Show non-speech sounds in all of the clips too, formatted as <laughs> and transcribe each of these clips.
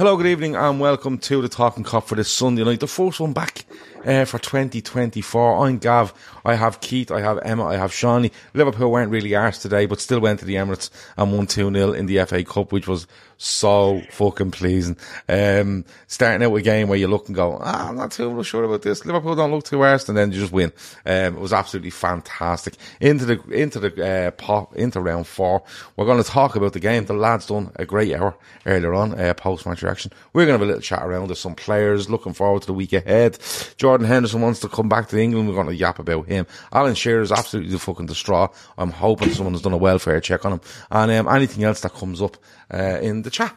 Hello, good evening, and welcome to the Talking Cop for this Sunday night, the first one back uh, for 2024. I'm Gav, I have Keith, I have Emma, I have Seany. Liverpool weren't really arsed today, but still went to the Emirates and won 2 0 in the FA Cup, which was so fucking pleasing. Um, starting out with a game where you look and go, ah, I'm not too sure about this. Liverpool don't look too arsed, and then you just win. Um, it was absolutely fantastic. Into the, into the, uh, pop, into round four. We're going to talk about the game. The lads done a great hour earlier on, uh, post match reaction. We're going to have a little chat around with some players, looking forward to the week ahead. Jordan Henderson wants to come back to England. We're going to yap about him. Alan Shearer is absolutely the fucking distraught. I'm hoping someone has done a welfare check on him. And um, anything else that comes up uh, in the chat.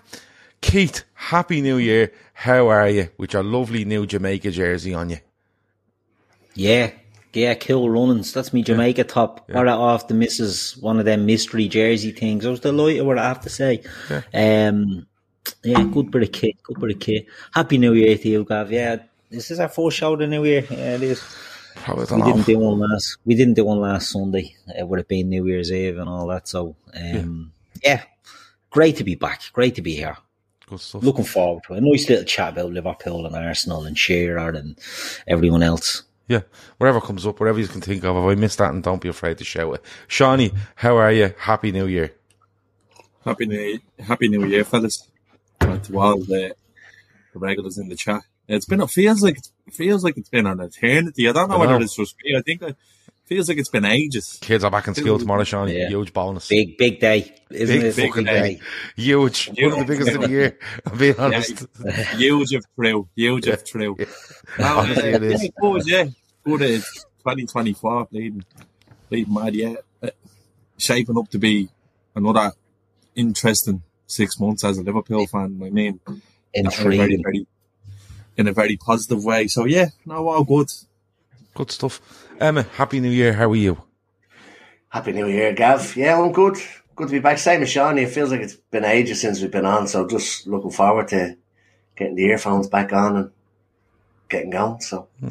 Keith, Happy New Year. How are you with your lovely new Jamaica jersey on you? Yeah, yeah, cool runnings. That's me Jamaica yeah. top. Yeah. Right off the misses, one of them mystery jersey things. I was delighted what I have to say. Yeah. Um, yeah, good bit of kit, good bit of kit. Happy New Year to you, Gav. Yeah, this is our first show of the New Year. Yeah, it is. Probably we didn't do one last. We didn't do one last Sunday. It would have been New Year's Eve and all that. So, um, yeah. yeah, great to be back. Great to be here. Good stuff. Looking forward to a nice little chat about Liverpool and Arsenal and Shearer and everyone else. Yeah, whatever comes up, whatever you can think of. If I missed that, and don't be afraid to shout it. Seany, how are you? Happy New Year. Happy New Happy New Year, fellas. To all the regulars in the chat. It's been. It feels like it feels like it's been an eternity. I don't know, I know. whether it's just me. I think it feels like it's been ages. Kids are back in school tomorrow, Sean. Yeah. Huge bonus. Big big day, isn't big, it? Big fucking day. day. Huge. Huge. One of the biggest of the year. <laughs> I'm being honest. Yeah. Huge if true. Huge if true. Yeah. No, <laughs> Honestly, it is. Good, yeah. Good. It's 2024. Bleeding, bleeding mad. Yeah. Uh, shaping up to be another interesting six months as a Liverpool fan. I mean, intriguing. Very, very, in a very positive way. So yeah, no, all good. Good stuff. Emma, happy New Year. How are you? Happy New Year, Gav. Yeah, I'm good. Good to be back. Same as Seany. It feels like it's been ages since we've been on, so just looking forward to getting the earphones back on and getting going. So uh,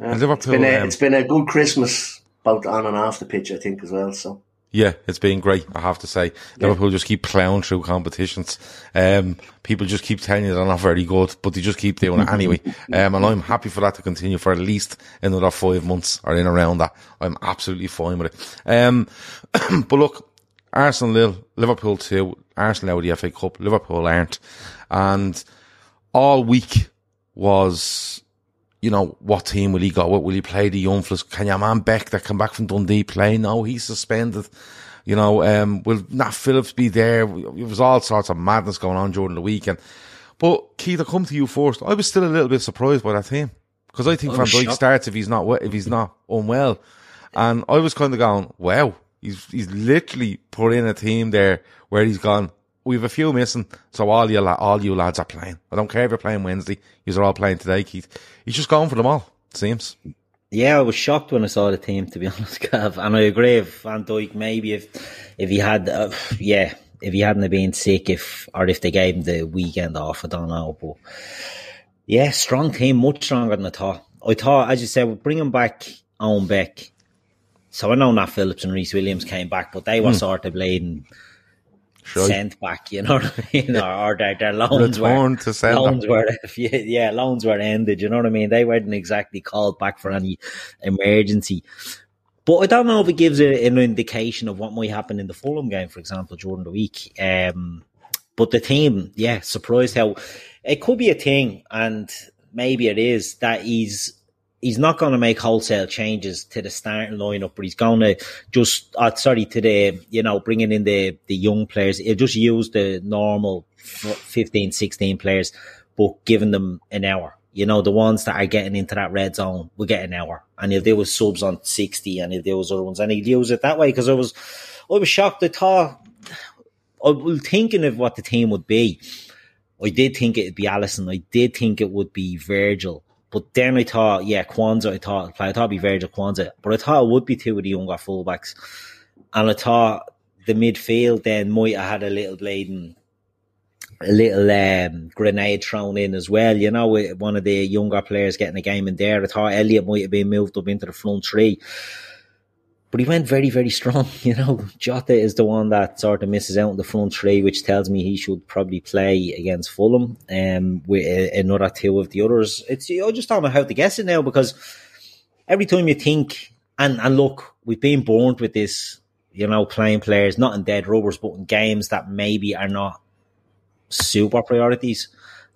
it's, been a, um, it's been a good Christmas, both on and off the pitch, I think, as well. So yeah, it's been great. I have to say, yeah. Liverpool just keep plowing through competitions. Um, people just keep telling you they're not very good, but they just keep doing it anyway. <laughs> Um, and I'm happy for that to continue for at least another five months or in around that. I'm absolutely fine with it. Um, <clears throat> but look, Arsenal, Liverpool too. Arsenal out of the FA Cup. Liverpool aren't, and all week was you know, what team will he go? What will he play? The young fellas? Can your man Beck that come back from Dundee play? No, he's suspended. You know, um, will Nat Phillips be there? It was all sorts of madness going on during the weekend. But Keith, I come to you first. I was still a little bit surprised by that team because I think Van Dijk starts if he's not if he's not unwell, and I was kind of going, wow, he's he's literally put in a team there where he's gone we've a few missing, so all you all you lads are playing. I don't care if you're playing Wednesday. You're all playing today, Keith. He's just going for them all. It seems. Yeah, I was shocked when I saw the team, to be <laughs> honest, Gav. And I agree with Van Dijk. Maybe if if he had, uh, yeah, if he hadn't been sick, if or if they gave him the weekend off, I don't know. But yeah, strong team, much stronger than I thought. I thought, as you said, we're bringing back Owen Beck. So I know Nat Phillips and Rhys Williams came back, but they were mm. sort of bleeding sure. sent back, you know <laughs> what I mean? or, or their, their loans Return were, to send loans were, <laughs> yeah, loans were ended, you know what I mean? They weren't exactly called back for any emergency. But I don't know if it gives a, an indication of what might happen in the Fulham game, for example, during the week. Um, but the team, yeah, surprised how it could be a thing, and maybe it is that he's he's not going to make wholesale changes to the starting lineup, but he's going to just, uh, sorry, to the, you know, bringing in the, the young players. He'll just use the normal 15, 16 players, but giving them an hour. You know, the ones that are getting into that red zone will get an hour and if there was subs on 60 and if there was other ones and he'll use it that way because I was, I was shocked. I thought, I was thinking of what the team would be. I did think it'd be Alisson. I did think it would be Virgil. But then I thought, yeah, Quansah, I thought, I thought it'd be Virgil Quansah, but I thought it would be two of the younger fullbacks. And I thought the midfield then might have had a little bladen a little um, grenade thrown in as well. You know, one of the younger players getting a game in there. I thought Elliot might have been moved up into the front three. But he went very, very strong. <laughs> You know, Jota is the one that sort of misses out in the front three, which tells me he should probably play against Fulham um, with another two of the others. It's I just don't know how to guess it now because every time you think, and, and look, we've been born with this, you know, playing players, not in dead rubbers, but in games that maybe are not super priorities.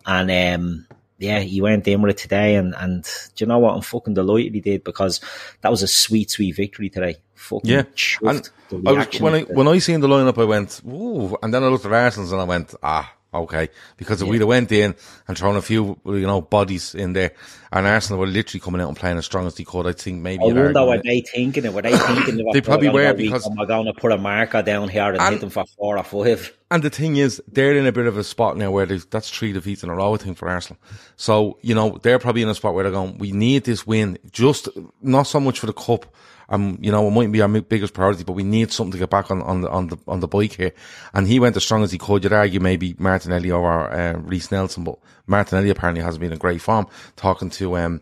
And um, yeah, he went in with it today, and and do you know what? I'm fucking delighted he did because that was a sweet, sweet victory today. Fucking yeah, and I was, when I when I seen the lineup, I went, ooh, and then I looked at Arsenal's and I went, ah, okay, because if yeah. we'd have went in and thrown a few, you know, bodies in there, and Arsenal were literally coming out and playing as strong as they could, I think maybe. I wonder what they thinking it. Were they thinking <coughs> they probably were because I'm going to put a marker down here and, and, hit them for four or five? And the thing is, they're in a bit of a spot now where that's three defeats in a row, I think, for Arsenal. So you know, they're probably in a spot where they're going, we need this win, just not so much for the cup um, you know, it mightn't be our biggest priority, but we need something to get back on, on the, on the, on the bike here. And he went as strong as he could. You'd argue maybe Martinelli over, uh, Reiss Nelson, but Martinelli apparently hasn't been in great form talking to, um,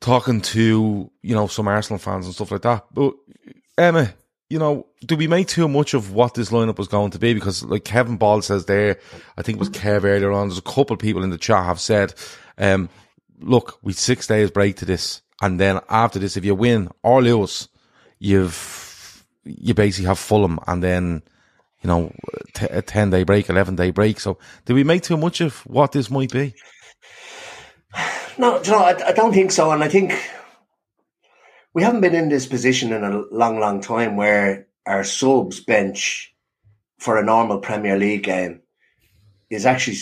talking to, you know, some Arsenal fans and stuff like that. But Emma, you know, do we make too much of what this lineup was going to be? Because like Kevin Ball says there, I think it was Kev earlier on, there's a couple of people in the chat have said, um, look, we six days break to this. And then after this, if you win or lose, you've, you basically have Fulham and then, you know, t- a 10 day break, 11 day break. So do we make too much of what this might be? No, you know, I, I don't think so. And I think we haven't been in this position in a long, long time where our subs bench for a normal Premier League game is actually,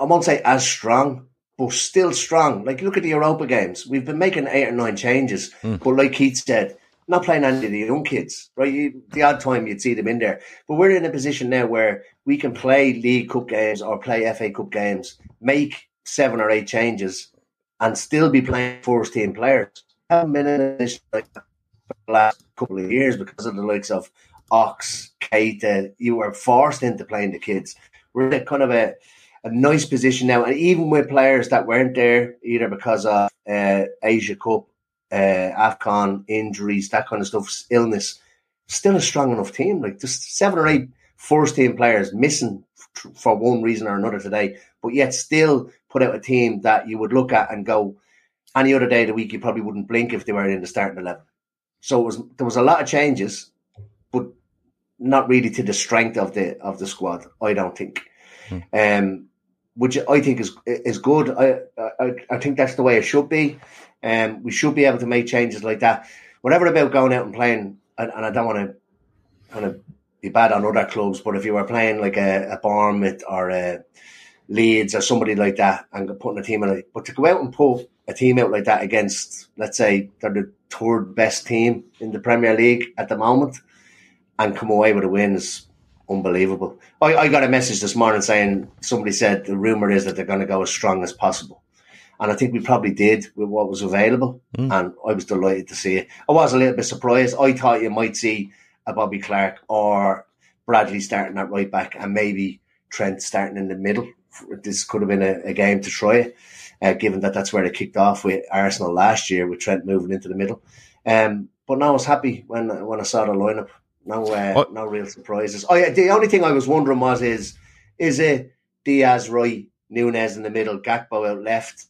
I won't say as strong, but still strong. Like look at the Europa games. We've been making eight or nine changes, mm. but like Keith said, not playing any of the young kids, right? You, the odd time you'd see them in there, but we're in a position now where we can play League Cup games or play FA Cup games, make seven or eight changes, and still be playing first team players. I haven't been in this like the last couple of years because of the likes of Ox, Keita. You were forced into playing the kids. We're kind of a a nice position now, and even with players that weren't there either because of uh, Asia Cup, uh, Afcon injuries, that kind of stuff, illness, still a strong enough team. Like just seven or eight first team players missing for one reason or another today, but yet still put out a team that you would look at and go, any other day of the week you probably wouldn't blink if they were in the starting eleven. So it was there was a lot of changes, but not really to the strength of the of the squad. I don't think. Hmm. Um, which I think is is good. I, I I think that's the way it should be. Um, we should be able to make changes like that. Whatever about going out and playing, and, and I don't want to kind of be bad on other clubs, but if you were playing like a, a Bournemouth or a Leeds or somebody like that and putting a team in but to go out and pull a team out like that against, let's say, they're the third best team in the Premier League at the moment and come away with a win is unbelievable. I, I got a message this morning saying somebody said the rumor is that they're going to go as strong as possible. And I think we probably did with what was available. Mm. And I was delighted to see it. I was a little bit surprised. I thought you might see a Bobby Clark or Bradley starting at right back and maybe Trent starting in the middle. This could have been a, a game to try it, uh, given that that's where they kicked off with Arsenal last year with Trent moving into the middle. Um, but now I was happy when when I saw the lineup. No, uh, no real surprises. Oh, yeah, the only thing I was wondering was is is it Diaz right, Nunez in the middle, Gakpo out left,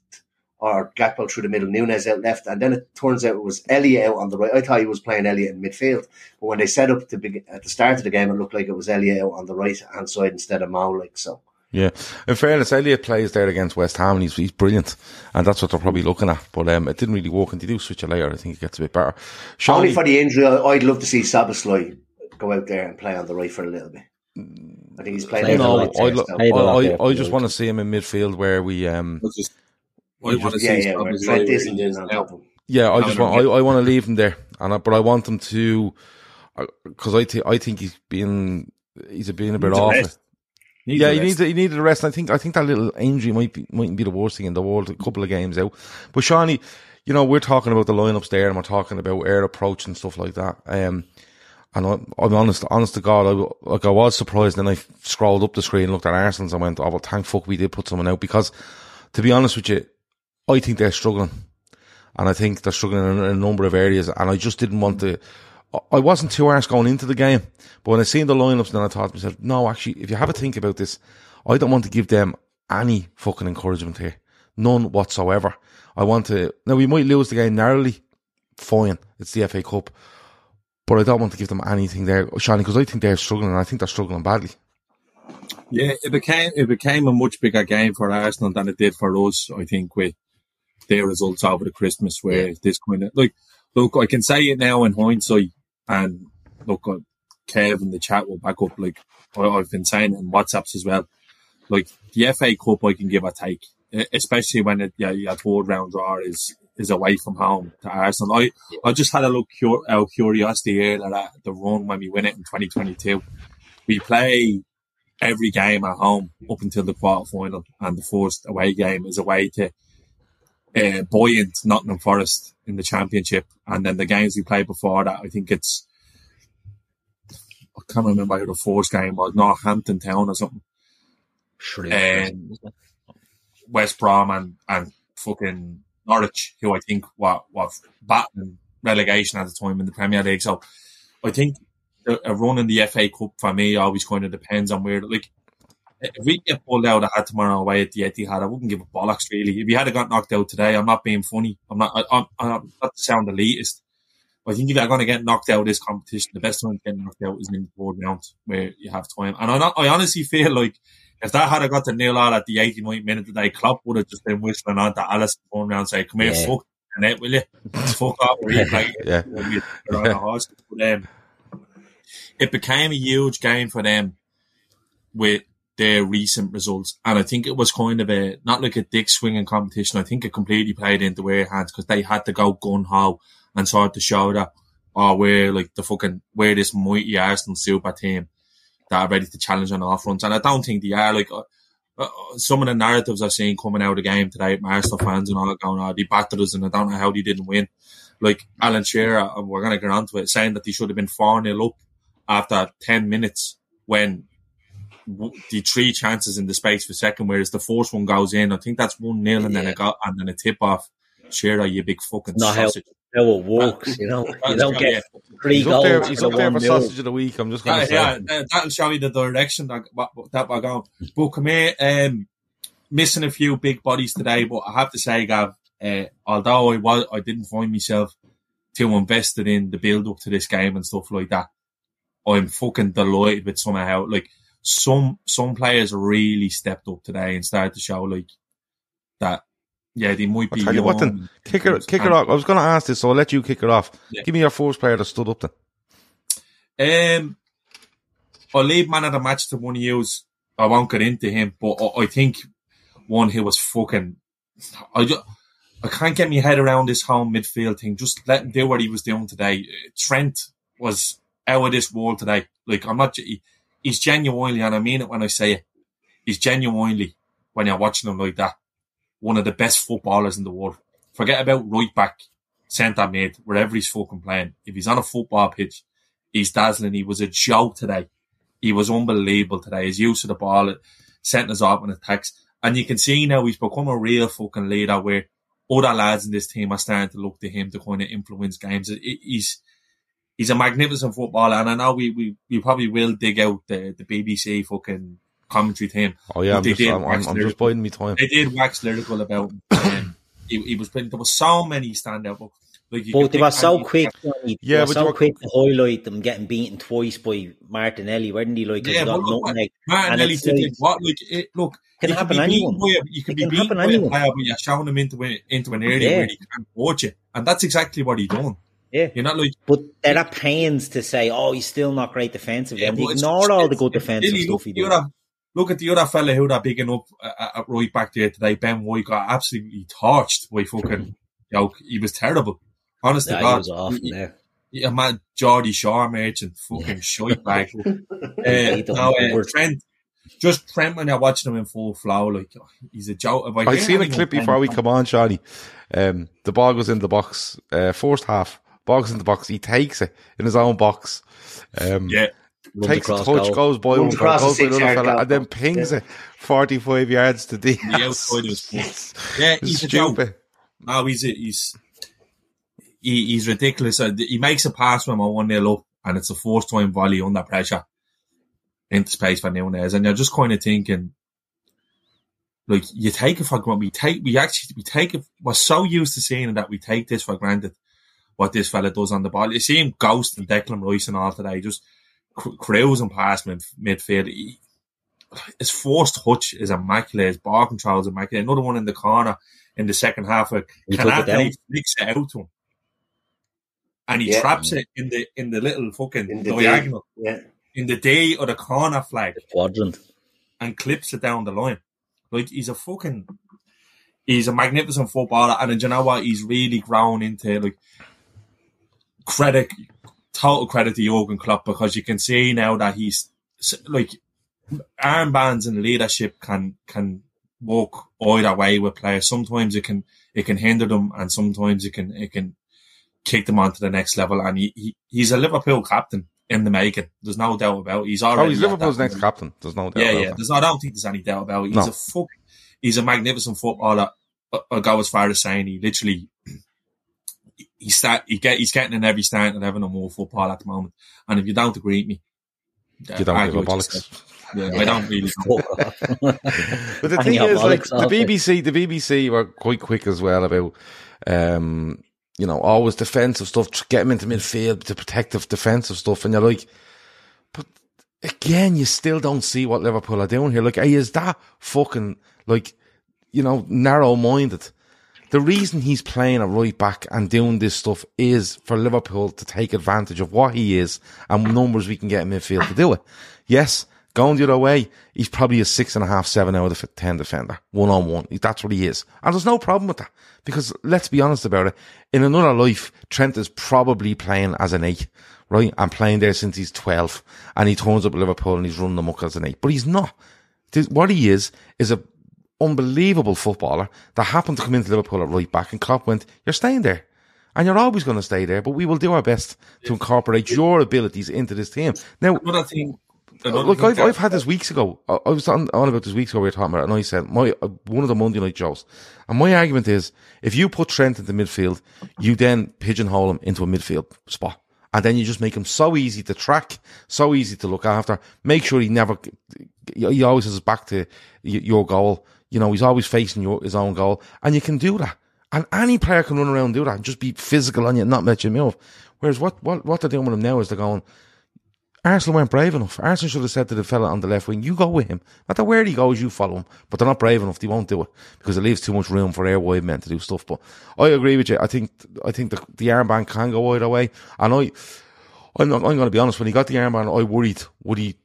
or Gakpo through the middle, Nunez out left, and then it turns out it was Elliot out on the right. I thought he was playing Elliot in midfield, but when they set up to be, at the start of the game, it looked like it was Elliot out on the right hand side instead of Mo. Like so. Yeah, in fairness, Elliot plays there against West Ham, and he's he's brilliant, and that's what they're probably looking at. But um, it didn't really work, and they do switch it later. I think it gets a bit better. Seany, Only for the injury, I'd love to see Szoboszlai go out there and play on the right for a little bit. I think he's playing. No, I, I, I, I, just want to see him in midfield where we um. Just, I want to see yeah, yeah, yeah, I just want I, I want to leave him there, and I, but I want him to because I think I think he's been he's been a bit off. yeah, he needs he needed a rest. I think I think that little injury might be mightn't be the worst thing in the world. A couple of games out, but Seany, you know we're talking about the lineups there, and we're talking about air approach and stuff like that. Um, And I, I'm honest, honest to God, I, like I was surprised. Then I scrolled up the screen, looked at Arsenal's, and went, "Oh, well, thank fuck we did put someone out." Because, to be honest with you, I think they're struggling, and I think they're struggling in a number of areas. And I just didn't want to. I wasn't too harsh going into the game, but when I seen the lineups, then I thought to myself, "No, actually, if you have a think about this, I don't want to give them any fucking encouragement here, none whatsoever. I want to. Now we might lose the game narrowly, fine. It's the FA Cup." But I don't want to give them anything there, Seany, because I think they're struggling, and I think they're struggling badly. Yeah, it became it became a much bigger game for Arsenal than it did for us. I think with their results over the Christmas, where yeah. this kind of like, look, I can say it now in hindsight, and look, uh, Kev in the chat will back up. Like I, have been saying in WhatsApps as well. Like the FA Cup, I can give a take, especially when it, yeah, your third round draw is is away from home to Arsenal. I, I just had a little cur- of curiosity here at the run when we win it in 2022. We play every game at home up until the quarter final, and the first away game is away to uh, buoyant Nottingham Forest in the championship, and then the games we played before that, I think it's I can't remember who the first game was, Northampton Town or something. Sure. Um, West Brom and and fucking Norwich, who I think were, were battling relegation at the time in the Premier League. So I think a run in the FA Cup for me always kind of depends on where, like, if we get pulled out ahead tomorrow away at the Etihad, I wouldn't give a bollocks really. If we had got knocked out today, I'm not being funny. I'm not. I, am I'm not to sound elitist. I think if you're going to get knocked out of this competition, the best time to get knocked out is in the third round where you have time. And I, I honestly feel like if that had got to nil all at the 89th minute today, Klopp would have just been whistling on to Alisson going around saying, come here, yeah. fuck, and it, will you? <laughs> fuck off. <laughs> yeah. yeah. But, um, it became a huge game for them with their recent results. And I think it was kind of a, not like a dick swinging competition. I think it completely played into their hands because they had to go gun ho and sort to show that, oh, we're like the fucking, we're this mighty Arsenal super team that are ready to challenge on all fronts. And I don't think they are. Like uh, uh, some of the narratives I've seen coming out of the game today, Arsenal fans and all that going, oh, they battered us and I don't know how they didn't win. Like Alan Shearer, uh, we're going to get onto it, saying that they should have been 4 0 up after 10 minutes when the three chances in the space for second, whereas the fourth one goes in. I think that's 1 0 and yeah. then it got, and then a tip off. Shearer, you big fucking Not sausage. How- how it works. You know, <laughs> you don't get three he's goals. Up there, he's up there for sausage of the week. I'm just going to say, yeah, that'll show you the direction that that we're going. But come here, um, missing a few big bodies today, but I have to say, Gav, uh, although I was, I didn't find myself too invested in the build up to this game and stuff like that. I'm fucking delighted with somehow like some some players really stepped up today and started to show like that yeah, they might be. I'll tell you what, then kick it, kick it off. I was going to ask this, so I'll let you kick it off. Yeah. Give me your first player that stood up then. Um, I'll leave man of the match to one of you. I won't get into him, but I, I think one who was fucking. I just, I can't get my head around this home midfield thing. Just let him do what he was doing today. Trent was out of this world today. Like I'm not. He, he's genuinely, and I mean it when I say it. He's genuinely when you're watching him like that one of the best footballers in the world. Forget about right back, centre mid, wherever he's fucking playing. If he's on a football pitch, he's dazzling. He was a joke today. He was unbelievable today. His use of the ball, setting us up and attacks. And you can see now he's become a real fucking leader where other lads in this team are starting to look to him to kind of influence games. He's, he's a magnificent footballer. And I know we, we, we probably will dig out the, the BBC fucking commentary team. Oh yeah, I'm just, I'm, I'm, I'm just biding me time. They did wax lyrical about him. <coughs> Um, he, he, was playing. There were so many standout. But, like but they were so quick. Yeah, they but so were, quick to highlight them getting beaten twice by Martinelli, weren't they? Like, yeah, but look, like, Martinelli did what? Like, it, look, can happen anyone. By, you can it be beaten by a player, but you're showing him into into an area yeah. where he can't watch it, and that's exactly what he done. Yeah, you're not like, but there are pains to say, "Oh, he's still not great defensively." Yeah, and ignore all the good defensive stuff he did. Look at the other fella who they're bigging up uh, at right back there today. Ben White got absolutely torched by fucking. yo, he was terrible. Honestly, yeah, God, he was awful there. Yeah, man, Geordie Shaw merchant, fucking yeah. shite bag. <laughs> uh, now, uh, Trent, just Trent when you're watching him in full flow, like he's a joke. I seen a clip before we come on, Seany. Um, the ball goes in the box. Uh, first half, box in the box. He takes it in his own box. Um, Yeah. Runs takes a touch, goal. goes by Runs one fella, across the goes by another fella, goal. and then pings it 45 yards to the The outside of his. <laughs> Yeah, he's a. Stupid. No, he's a, he's he, he's ridiculous. Uh, He makes a pass when we're one 0 up, and it's a first time volley under pressure into space for Nunez, and you're just kind of thinking, like you take it for granted. We take we actually we take it. We're so used to seeing that we take this for granted. What this fella does on the ball, you see him ghost and Declan Rice and all today, just cr- cruising past mid, midfield. He, his forced touch is immaculate. His ball control is immaculate. Another one in the corner in the second half. Where He it down. Canate flicks it out to him, and he Yeah. traps it in the in the little fucking In the diagonal Yeah. in the day of the corner flag the Quadrant. and clips it down the line. Like he's a fucking, he's a magnificent footballer, and you know what? He's really grown into like credit, total credit to Jurgen Klopp because you can see now that he's like armbands and leadership can can work either way with players. Sometimes it can it can hinder them, and sometimes it can it can kick them onto the next level. And he, he he's a Liverpool captain in the making. There's no doubt about. It. He's oh, already Oh, he's Liverpool's next captain. There's no doubt Yeah, about yeah. that. There's, I don't think there's any doubt about it. He's No. a fuck. He's a magnificent footballer. I- I'll go as far as saying he literally he start he get he's getting in every stand and having a more football at the moment. And if you don't agree with me, You don't argue give a with yourself. bollocks. Yeah, I don't really. <laughs> Fuck. <laughs> But the thing is, like the off it. BBC, the BBC were quite quick as well about, um, you know, always defensive stuff, tr- get him into midfield to protective defensive stuff, and you're like, but again, you still don't see what Liverpool are doing here. Like, hey, is that fucking like, you know, narrow minded? The reason he's playing a right back and doing this stuff is for Liverpool to take advantage of what he is and numbers we can get in midfield to do it. Yes, going the other way, he's probably a six and a half, seven out of ten defender, one on one. That's what he is. And there's no problem with that. Because let's be honest about it. In another life, Trent is probably playing as an eight, right? And playing there since he's 12. And he turns up Liverpool and he's running the up as an eight. But he's not. What he is, is a unbelievable footballer that happened to come into Liverpool at right back and Klopp went, you're staying there. And you're always going to stay there, but we will do our best to incorporate your abilities into this team. Now, thing. look, I've, I've had this weeks ago. I, I was on, on about this weeks ago. We were talking about it, and I said my uh, one of the Monday night shows, and my argument is if you put Trent into midfield, you then pigeonhole him into a midfield spot, and then you just make him so easy to track, so easy to look after. Make sure he never, he always has his back to your goal. You know, he's always facing your his own goal, and you can do that. And any player can run around and do that and just be physical on you and not let you move. Whereas what, what, what they're doing with him now is they're going, Arsenal weren't brave enough. Arsenal should have said to the fella on the left wing, you go with him. No matter where he goes, you follow him. But they're not brave enough. They won't do it because it leaves too much room for air wide men to do stuff. But I agree with you. I think, I think the, the armband can go either way. And I, I'm, I'm going to be honest. When he got the armband, I worried, would he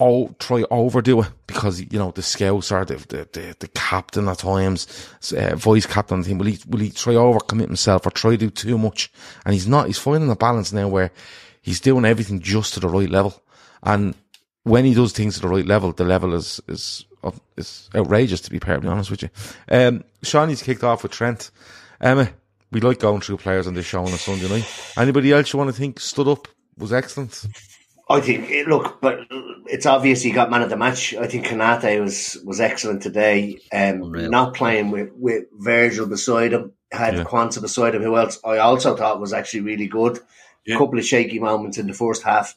oh, try overdo it? Because, you know, the scouts are the, the, the, the captain at times, uh, vice captain team. Will he, will he try overcommit himself or try to do too much? And he's not. He's finding a balance now where he's doing everything just to the right level. And when he does things to the right level, the level is, is, is outrageous to be perfectly honest with you. Um, Seany's kicked off with Trent. Emma, we like going through players on this show on a Sunday night. Anybody else you want to think stood up was excellent? I think it, look, but it's obvious he got man of the match. I think Konaté was was excellent today. Um, Unreal. not playing with, with Virgil beside him, had Yeah. Quansah beside him. Who else? I also thought was actually really good. Yeah. A couple of shaky moments in the first half.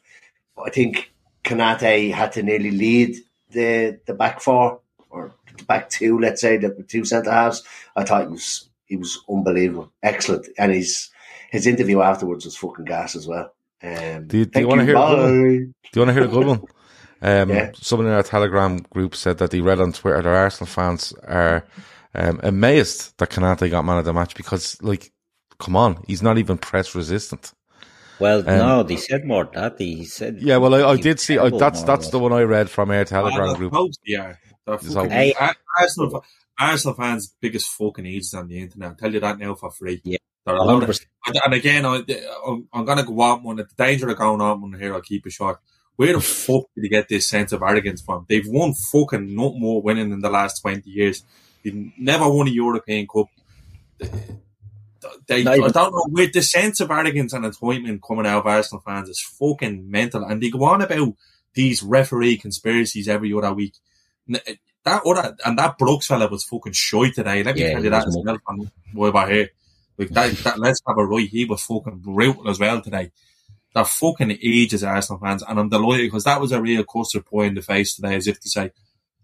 I think Konaté had to nearly lead the the back four or the back two, let's say the two centre halves. I thought he was he was unbelievable, excellent, and his his interview afterwards was fucking gas as well. Um, Do you- do you thank wanna hear a good bye. Do you want to hear a good one? <laughs> Um, Yeah. Someone in our Telegram group said that they read on Twitter that Arsenal fans are um, amazed that Konaté got man of the match because, like, come on, he's not even press resistant. Well, no, they said more than that. He said, Um, Yeah, well, I, I did see. I, that's that's the one I read from our Telegram group. they're Yeah, They're So- Hey. Arsenal, Arsenal fans' biggest fucking needs on the internet. I'll tell you that now for free. Yeah. They're a load of- 100%. and, again, I, I'm, I'm going to go on one. At the danger of going on one here, I'll keep it short. Where the fuck did they get this sense of arrogance from? They've won fucking not more winning in the last 20 years. They've never won a European Cup. they, I don't know, with the sense of arrogance and entitlement coming out of Arsenal fans is fucking mental. And they go on about these referee conspiracies every other week. That other, and that Brooks fella was fucking shy today. Let me Yeah, tell you that as well from here. Like that, that, let's have a right. He was fucking brutal as well today. They're fucking ages Arsenal fans, and I'm delighted because that was a real custard point in the face today, as if to say,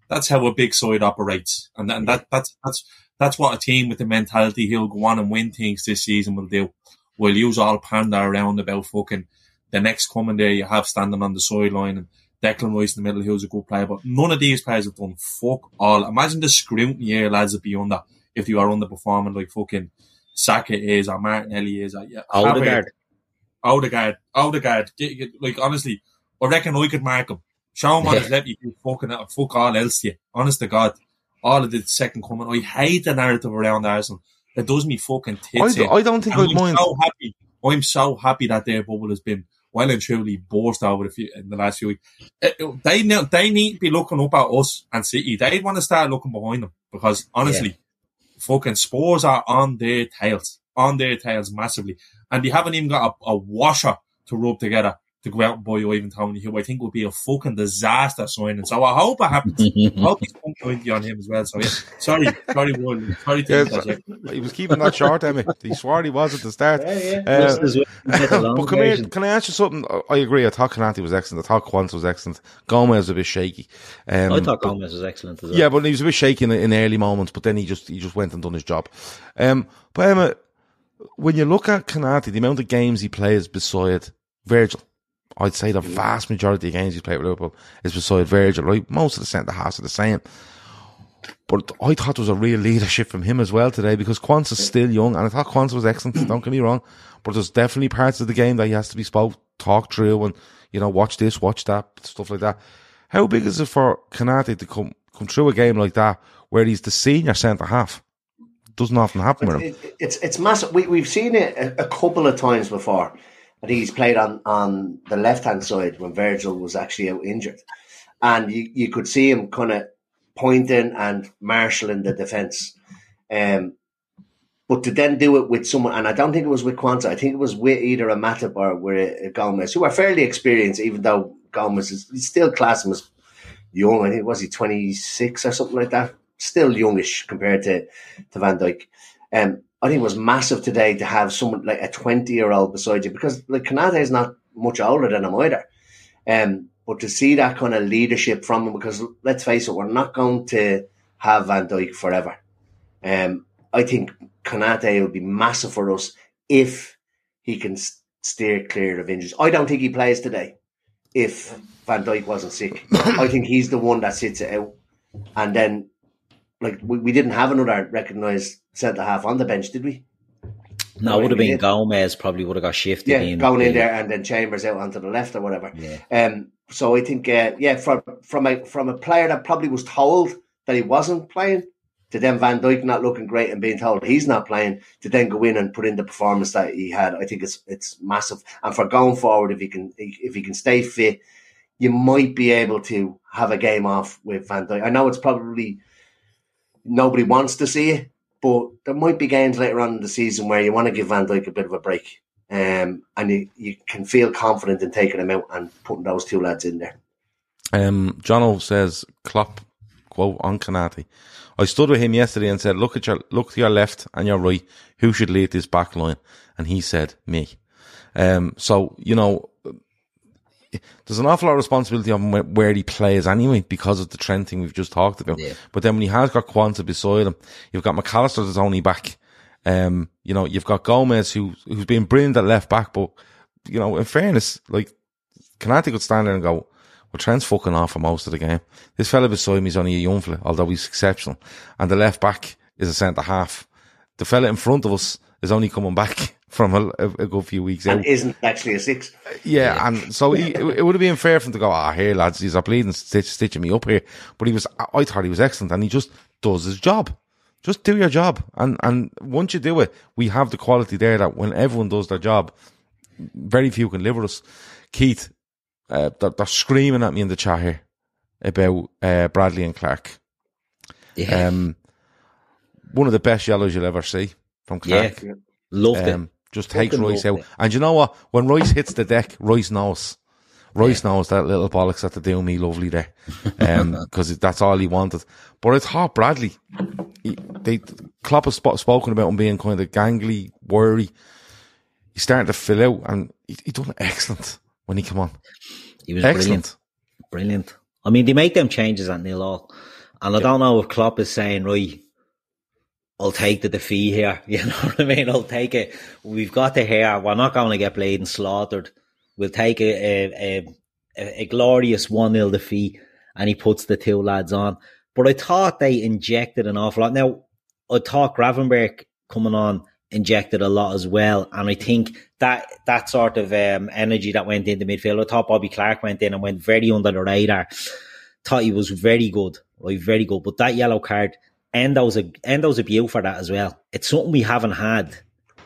that's how a big side operates, and, and that that's that's that's what a team with the mentality he'll go on and win things this season will do. We'll use all panda around about fucking the next coming there you have standing on the sideline and Declan Rice in the middle who's a good player, but none of these players have done fuck all. Imagine the scrutiny lads would be under if you are underperforming like fucking Saka is or Martinelli is or yeah, Odegaard. Odegaard, Odegaard, get, get, like honestly, I reckon I could mark him. Show him on his left, you can fucking uh, fuck all else to you. Honest to God. All of the second coming. I hate the narrative around Arsenal. It does me fucking I, tits in. I don't think I'd I'm mind. so happy. I'm so happy that their bubble has been well and truly burst over the few, in the last few weeks. They they need to be looking up at us and City. They want to start looking behind them because honestly, fucking Spurs are on their tails, on their tails massively, and they haven't even got a, a washer to rub together to go out and buy Ivan Toney, who I think would be a fucking disaster signing. So I hope it happens. I hope he's pumped on him as well. So yeah, sorry, sorry, Will. sorry to Yes, interject. he was keeping that short, Emmy. He swore he was at the start. Yeah, Uh, Just as well get the long but come here, can I ask you something? I- I agree. I thought Konaté was excellent. I thought Quant was excellent. Gomez was a bit shaky. Um, I thought Gomez was excellent as well. Yeah, but he was a bit shaky in, in early moments, but then he just he just went and done his job. Um, but Emma, when you look at Konaté, the amount of games he plays beside Virgil, I'd say the vast majority of games he's played with Liverpool is beside Virgil, right? Most of the centre halves are the same. But I thought there was a real leadership from him as well today because Quants is still young, and I thought Quants was excellent. <clears throat> Don't get me wrong, but there's definitely parts of the game that he has to be spoke, talked through, and you know, watch this, watch that, stuff like that. How big is it for Konaté to come come through a game like that where he's the senior centre half? Doesn't often happen with him. It, it's it's massive. We, we've seen it a, a couple of times before. I think he's played on, on the left hand side when Virgil was actually out injured, and you, you could see him kind of pointing and marshalling the defence. Um, but to then do it with someone, and I don't think it was with Quansah. I think it was with either a Matip or with a, Gomez, who are fairly experienced, even though Gomez is still classed him as young. I think was he twenty six or something like that. Still youngish compared to to Van Dijk. Um, I think it was massive today to have someone like a 20 year old beside you because like Konaté is not much older than him either. Um, but to see that kind of leadership from him, because let's face it, we're not going to have Van Dijk forever. Um, I think Konaté will be massive for us if he can steer clear of injuries. I don't think he plays today if Van Dijk wasn't sick. <coughs> I think he's the one that sits it out. And then, like, we, we didn't have another recognised centre half on the bench, did we? No, it would have been did. Gomez. Probably would have got shifted Yeah, in. going in there and then Chambers out onto the left or whatever. Yeah. Um, so I think, uh, yeah, from from a from a player that probably was told that he wasn't playing, to then Van Dijk not looking great and being told he's not playing, to then go in and put in the performance that he had, I think it's it's massive. And for going forward, if he can if he can stay fit, you might be able to have a game off with Van Dijk. I know it's probably nobody wants to see it, but there might be games later on in the season where you want to give Van Dijk a bit of a break. Um, and you, you can feel confident in taking him out and putting those two lads in there. Um, Jono says, Klopp, quote, on Konaté. I stood with him yesterday and said, look at your, look to your left and your right. Who should lead this back line? And he said, me. Um, so, you know, there's an awful lot of responsibility on where, he plays anyway because of the trend thing we've just talked about. Yeah. But then when he has got Quansah beside him, you've got Mac Allister that's only back. Um, you know, you've got Gomez who, who's been brilliant at left back, but, you know, in fairness, like, Konaté could stand there and go, well, Trent's fucking off for most of the game. This fella beside me is only a young fella, although he's exceptional. And the left back is a centre half. The fella in front of us is only coming back <laughs> from a, a, a good few weeks out. Isn't actually a six. Yeah, and so he, it, it would have been fair for him to go, ah, here, lads, he's a bleeding, stitch, stitching me up here. But he was, I thought he was excellent, and he just does his job. Just do your job. And, and once you do it, we have the quality there that when everyone does their job, very few can live with us. Keith, uh, they're, they're screaming at me in the chat here about uh, Bradley and Clark. Yeah. Um, one of the best yellows you'll ever see from yeah. Clark. Loved Um, just takes Rice out. it. And you know what? When Rice hits the deck, Rice knows. Rice knows that little bollocks that to do me lovely there. Um, <laughs> cause that's all he wanted. But it's hot Bradley. He, they, Klopp has sp- spoken about him being kind of gangly, worry. He's starting to fill out and he, he done excellent when he come on. He was Excellent. brilliant. Brilliant. I mean, they make them changes at nil all. And I don't know if Klopp is saying, right, I'll take the defeat here. <laughs> You know what I mean? I'll take it. We've got the here. We're not going to get played and slaughtered. We'll take a, a, a, a glorious 1 0 defeat. And he puts the two lads on. But I thought they injected an awful lot. Now, I thought Gravenberch coming on injected a lot as well. And I think that that sort of um, energy that went into midfield, I thought Bobby Clark went in and went very under the radar. Thought he was very good, right? Very good. But that yellow card, Endo's a Endo's a view for that as well. It's something we haven't had.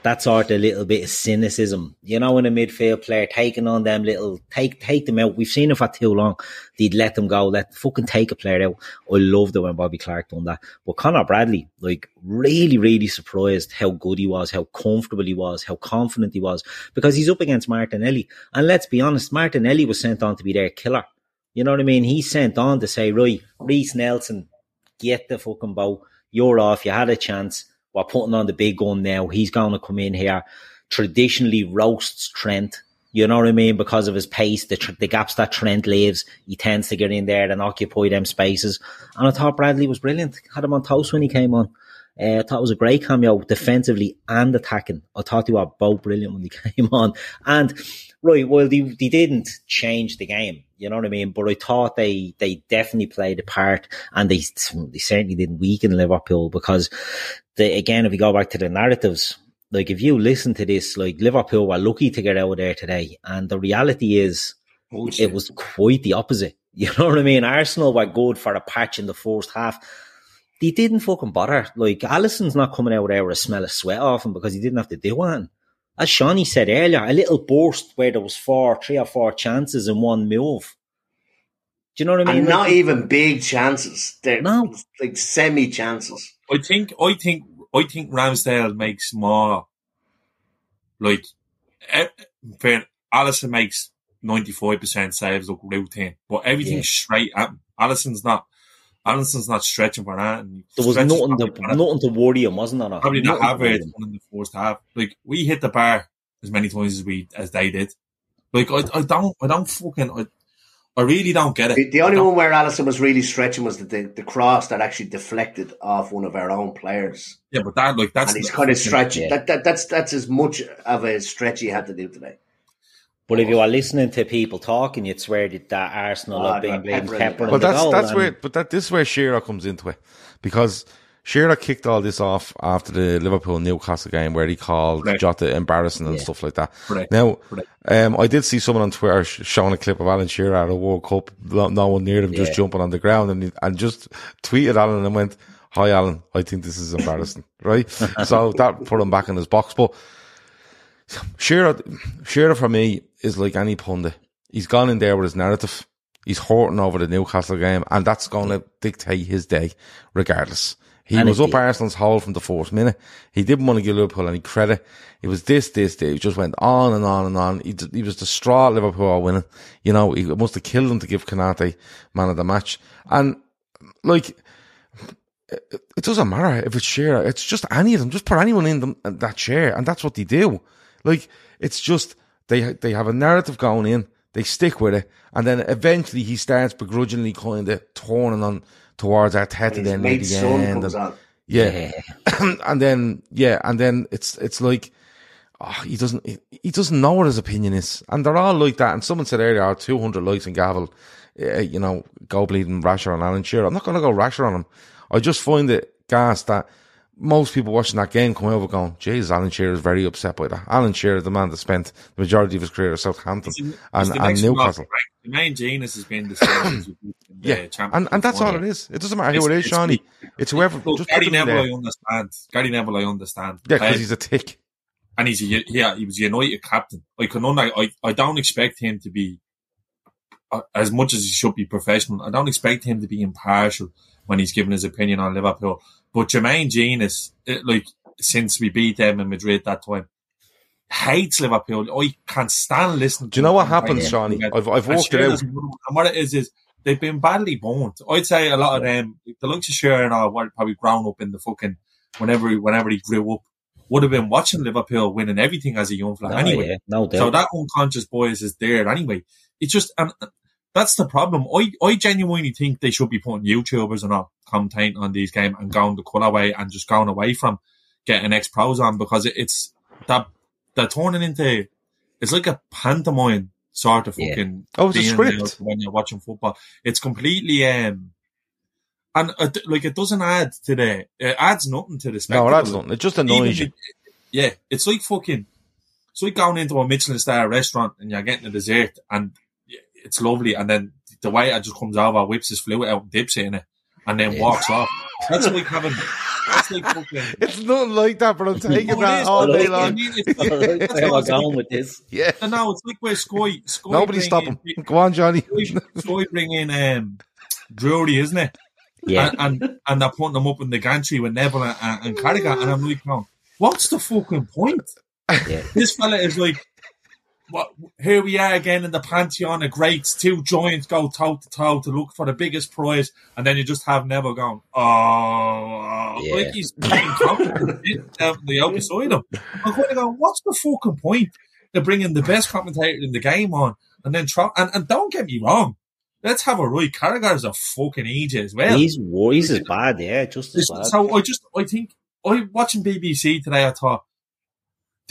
That sort of little bit of cynicism, you know, in a midfield player taking on them little take take them out. We've seen it for too long. They'd let them go, let fucking take a player out. I loved it when Bobby Clark done that. But Connor Bradley, like, really, really surprised how good he was, how comfortable he was, how confident he was, because he's up against Martinelli. And let's be honest, Martinelli was sent on to be their killer. You know what I mean? He's sent on to say, right, Reiss Nelson, get the fucking ball. You're off. You had a chance. We're putting on the big gun now. He's going to come in here. Traditionally roasts Trent. You know what I mean? Because of his pace, the, tr- the gaps that Trent leaves, he tends to get in there and occupy them spaces. And I thought Bradley was brilliant. Had him on toast when he came on. Uh, I thought it was a great cameo defensively and attacking. I thought they were both brilliant when they <laughs> came on. And right, well, they, they didn't change the game. You know what I mean? But I thought they, they definitely played a part and they, they certainly didn't weaken Liverpool because the, again, if we go back to the narratives, like if you listen to this, like Liverpool were lucky to get out of there today. And the reality is Bullshit. it was quite the opposite. <laughs> You know what I mean? Arsenal were good for a patch in the first half. They didn't fucking bother. Like Alisson's not coming out there with a smell of sweat off him because he didn't have to do one. As Seany said earlier, a little burst where there was four, three or four chances in one move. Do you know what I mean? And not Like, even big chances. They're No. like semi chances. I think I think I think Ramsdale makes more like fair Alisson makes ninety five percent saves look routine, but everything's Yeah. straight at him. Alisson's not Alisson's not stretching for that. And there was stretches nothing to, probably for that. nothing to worry him, wasn't there? probably not Nothing to average worry one in the first half. Like we hit the bar as many times as we as they did. Like I, I don't I don't fucking I, I really don't get it. The, the only one where Alisson was really stretching was the, the, the cross that actually deflected off one of our own players. Yeah, but that like that's and he's kind of stretching. yeah. That, that, that's that's as much of a stretch he had to do today. But if you are listening to people talking, you'd swear that, that Arsenal Ah, have been they're playing peppering pepper. But that's goal, that's and- where, but that this is where Shearer comes into it because Shearer kicked all this off after the Liverpool Newcastle game where he called Correct. Jota embarrassing and Yeah. stuff like that. Correct. Now, Correct. um, I did see someone on Twitter showing a clip of Alan Shearer at a World Cup, no no one near him, just Yeah. jumping on the ground, and he, and just tweeted Alan and went, "Hi, Alan, I think this is embarrassing." <laughs> right? <laughs> So that put him back in his box, but. Shearer, Shearer for me is like any pundit. He's gone in there with his narrative. He's hurting over the Newcastle game, and that's going to dictate his day, regardless. He And was up did. Arsenal's hole from the first minute. He didn't want to give Liverpool any credit. It was this, this, this. He just went on and on and on. He, d- he was distraught Liverpool are winning. You know, he must have killed him to give Konaté man of the match. And like, it, it doesn't matter if it's Shearer. It's just any of them. Just put anyone in them, uh, that chair, and that's what they do. Like, it's just they they have a narrative going in. They stick with it, and then eventually he starts begrudgingly kind of turning on towards Arteta. His Then near the son end, comes and- on. yeah. <clears throat> and then yeah, and then it's it's like oh, he doesn't he, he doesn't know what his opinion is, and they're all like that. And someone said earlier, oh, 200 likes and Gavel, uh, you know, go bleeding rasher on Alan Shearer. I'm not going to go rasher on him. I just find it gas that most people watching that game come over going, Jesus, Alan Shearer is very upset by that. Alan Shearer is the man that spent the majority of his career at Southampton and, and next one off, Newcastle. right? Jermaine Jenas has been the <coughs> the Yeah, and, and that's all it is. It doesn't matter who It's- is, it's- Seany. It's whoever. Look, just Gary Neville. I understand. Gary Neville, I understand. Yeah, because Um, he's a tick. and he's a, yeah, he was a United captain. I can only, I, I don't expect him to be uh, as much as he should be professional. I don't expect him to be impartial when he's giving his opinion on Liverpool. But Jermaine Jenas, it, uh, like since we beat them in Madrid that time. Hates Liverpool. I can't stand listening. Do you know what happens, Seany? I've, I've walked it out. And what it is is they've been badly born. I'd say a lot of them, the likes of Shearer and all, were probably grown up in the fucking whenever whenever he grew up, would have been watching Liverpool winning everything as a young fella No, anyway. yeah, no doubt. So that unconscious bias is there anyway. It's just, and that's the problem. I, I genuinely think they should be putting YouTubers and all commentating on these games and going the colour way and just going away from getting ex pros on because it, it's that they're turning into it's like a pantomime sort of Yeah. fucking Oh, it's a script. when you're watching football. It's completely um and uh, like it doesn't add to the it adds nothing to the spectacle. No, spectacle. that's nothing. It just annoys you. Even if- yeah, it's like fucking. It's like going into a Michelin star restaurant and you're getting a dessert and it's lovely, and then the waiter just comes over, whips his flute out, and dips it in it, and then walks off. That's like having. That's like <laughs> fucking. It's nothing like that, but I'm <laughs> taking Oh, it that is, all but day like, I long. mean, it's <laughs> I like- like where we're going with this. Yeah. And now it's like where Sky. Sky Nobody bring stop in- him. Go on, Johnny. Sky, Sky bring in um, Drury, isn't it? Yeah, And, and and they're putting them up in the gantry with Neville and, and, and Carragher, and I'm like, going, what's the fucking point? yeah. this fella is like, what? Here we are again in the pantheon of greats. Two giants go toe to toe to look for the biggest prize, and then you just have Neville going, oh, Yeah. like he's being confident down the other of him. I'm kind of going, what's the fucking point? They're bringing the best commentator in the game on, and then try and, and don't get me wrong. Let's have a right. Carragher's a fucking EJ as well. He's he's as bad, yeah, just as bad. So I just, I think, I watching BBC today. I thought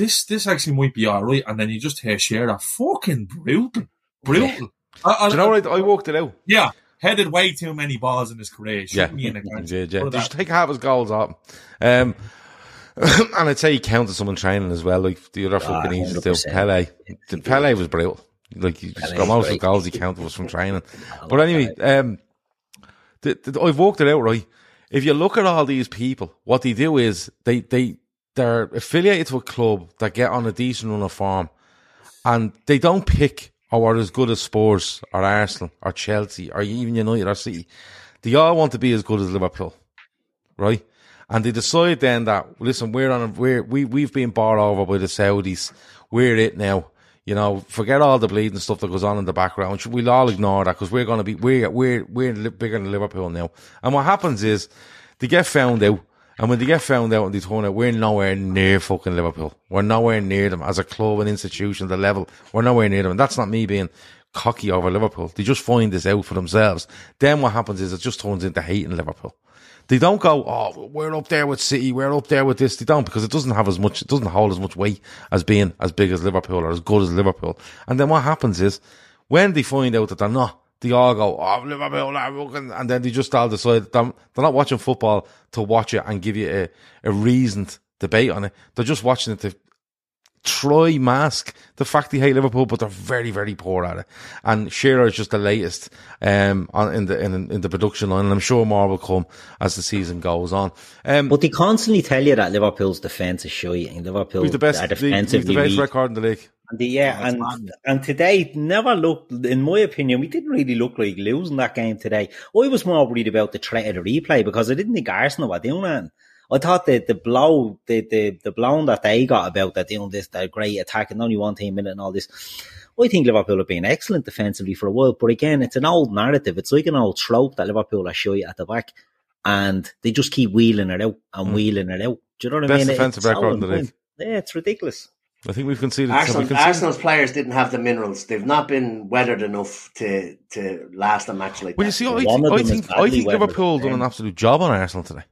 this, this actually might be all right, and then you just hear Shearer fucking brutal, brutal. I, I, Do you know what? I, I walked it out. Yeah, headed way too many balls in his career. Yeah, Shouldn't be in a yeah, yeah. What Did you take half his goals out? Um, <coughs> and I'd say he counted someone training as well, like the other fucking easy to 100%. Pele. The Pele was brilliant. Like he just Pele's got most of the goals he counted was from <laughs> training. But anyway, um, the, the, I've walked it out right. If you look at all these people, what they do is they they they're affiliated to a club that get on a decent run of form, and they don't pick or are as good as Spurs or Arsenal or Chelsea or even United or City. They all want to be as good as Liverpool, right? And they decide then that listen, we're on a, we're we we've been bought over by the Saudis. We're it now. You know, forget all the bleeding stuff that goes on in the background. We'll all ignore that because we're going to be we're we're we're bigger than Liverpool now. And what happens is they get found out, and when they get found out and they turn out, we're nowhere near fucking Liverpool. We're nowhere near them as a club and institution. The level we're nowhere near them. And that's not me being cocky over Liverpool. They just find this out for themselves. Then what happens is it just turns into hating Liverpool. They don't go, oh, we're up there with City, we're up there with this. They don't because it doesn't have as much, it doesn't hold as much weight as being as big as Liverpool or as good as Liverpool. And then what happens is when they find out that they're not, they all go, oh, Liverpool, and then they just all decide they're, they're not watching football to watch it and give you a, a reasoned debate on it. They're just watching it to try mask the fact they hate Liverpool, but they're very, very poor at it. And Shearer is just the latest um, on, in the in, in the production line, and I'm sure more will come as the season goes on. Um, But they constantly tell you that Liverpool's defence is shite and Liverpool we've the best, we've the best record in the league. And the, yeah, and and today never looked, in my opinion, we didn't really look like losing that game today. I was more worried about the threat of the replay because I didn't think Arsenal were doing that. I thought that the blow, the, the, the blown that they got about that doing this, that great attack and only one team in it and all this. I think Liverpool have been excellent defensively for a while, but again, it's an old narrative. It's like an old trope that Liverpool are shy at the back and they just keep wheeling it out and hmm. wheeling it out. Do you know what I Best mean? defensive It's record in the league. Yeah, it's ridiculous. I think we've conceded. Arsenal, we conceded Arsenal's players didn't have the minerals. They've not been weathered enough to to last a match like Well, that. you see, I, One of I them is think, I think Liverpool done an absolute job on Arsenal today.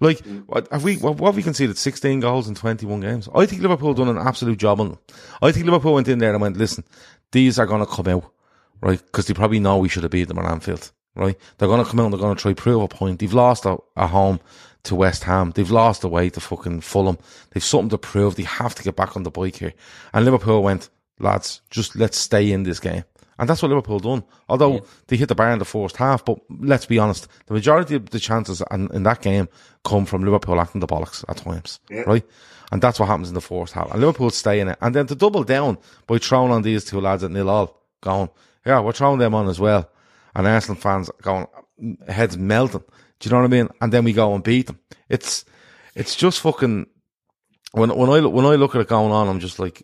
Like, mm. what have we, what, what have we conceded? 16 goals in 21 games. I think Liverpool done an absolute job on them. I think Liverpool went in there and went, listen, these are going to come out, right? Because they probably know we should have beat them at Anfield, right? They're going to come out and they're going to try prove a point. They've lost at, at home to West Ham. They've lost away to fucking Fulham. They've something to prove. They have to get back on the bike here. And Liverpool went, lads, just let's stay in this game. And that's what Liverpool done. Although they hit the bar in the first half, but let's be honest, the majority of the chances in, in that game come from Liverpool acting the bollocks at times, right? And that's what happens in the first half. And Liverpool stay in it. And then to double down by throwing on these two lads at nil all, going, yeah, we're throwing them on as well. And Arsenal fans going, heads melting. Do you know what I mean? And then we go and beat them. It's, it's just fucking, when when I look- when I look at it going on, I'm just like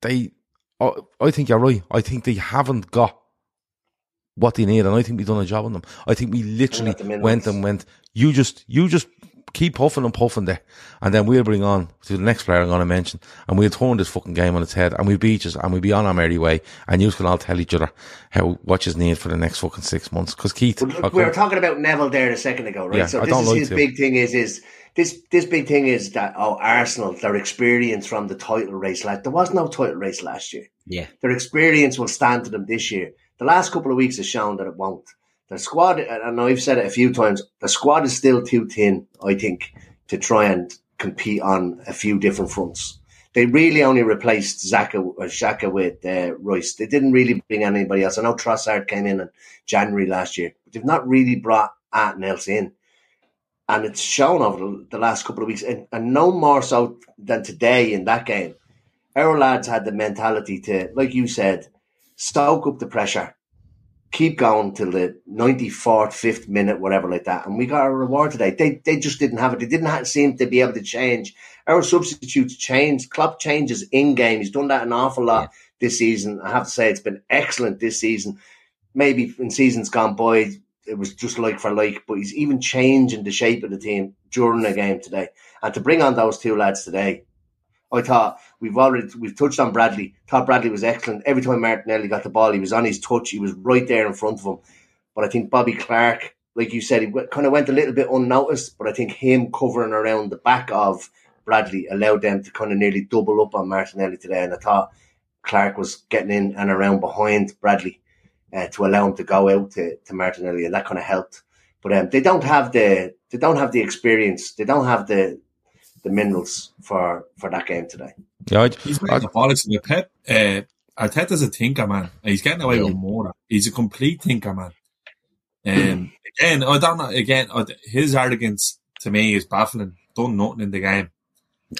they. I, I think you're right. I think they haven't got what they need, and I think we've done a job on them. I think we literally went and went. You just you just keep puffing and puffing there, and then we'll bring on to the next player I'm going to mention, and we'll turn this fucking game on its head, and we'll beat us, and we'll be on our merry way, and you can all tell each other how what you need for the next fucking six months. Because Keith, But look, we were talking about Neville there a second ago, right? Yeah, so I this don't is like his to. big thing is is this this big thing is that oh Arsenal, their experience from the title race, like there was no title race last year. Yeah. Their experience will stand to them this year. The last couple of weeks has shown that it won't. The squad, and I've said it a few times, the squad is still too thin, I think, to try and compete on a few different fronts. They really only replaced Xhaka, Xhaka with uh, Rice. They didn't really bring anybody else. I know Trossard came in in January last year, but they've not really brought anything else in. And it's shown over the, the last couple of weeks, and, and no more so than today in that game. Our lads had the mentality to, like you said, stoke up the pressure, keep going till the 94th, 5th minute, whatever like that. And we got a reward today. They they just didn't have it. They didn't have, seem to be able to change. Our substitutes changed. Klopp changes in game. He's done that an awful lot this season. I have to say it's been excellent this season. Maybe in seasons gone by, it was just like for like, but he's even changing the shape of the team during the game today. And to bring on those two lads today, I thought we've already we've touched on Bradley. Thought Bradley was excellent. Every time Martinelli got the ball, he was on his touch. He was right there in front of him. But I think Bobby Clark, like you said, he kind of went a little bit unnoticed. But I think him covering around the back of Bradley allowed them to kind of nearly double up on Martinelli today. And I thought Clark was getting in and around behind Bradley uh, to allow him to go out to, to Martinelli, and that kind of helped. But um, they don't have the they don't have the experience. They don't have the the minerals for for that game today. yeah, I, He's I, making the bollocks of it. Pep, uh, Arteta's a thinker, man. He's getting away with more. He's a complete thinker, man. Um, <clears throat> again, I don't know. Again, his arrogance to me is baffling. Done nothing in the game.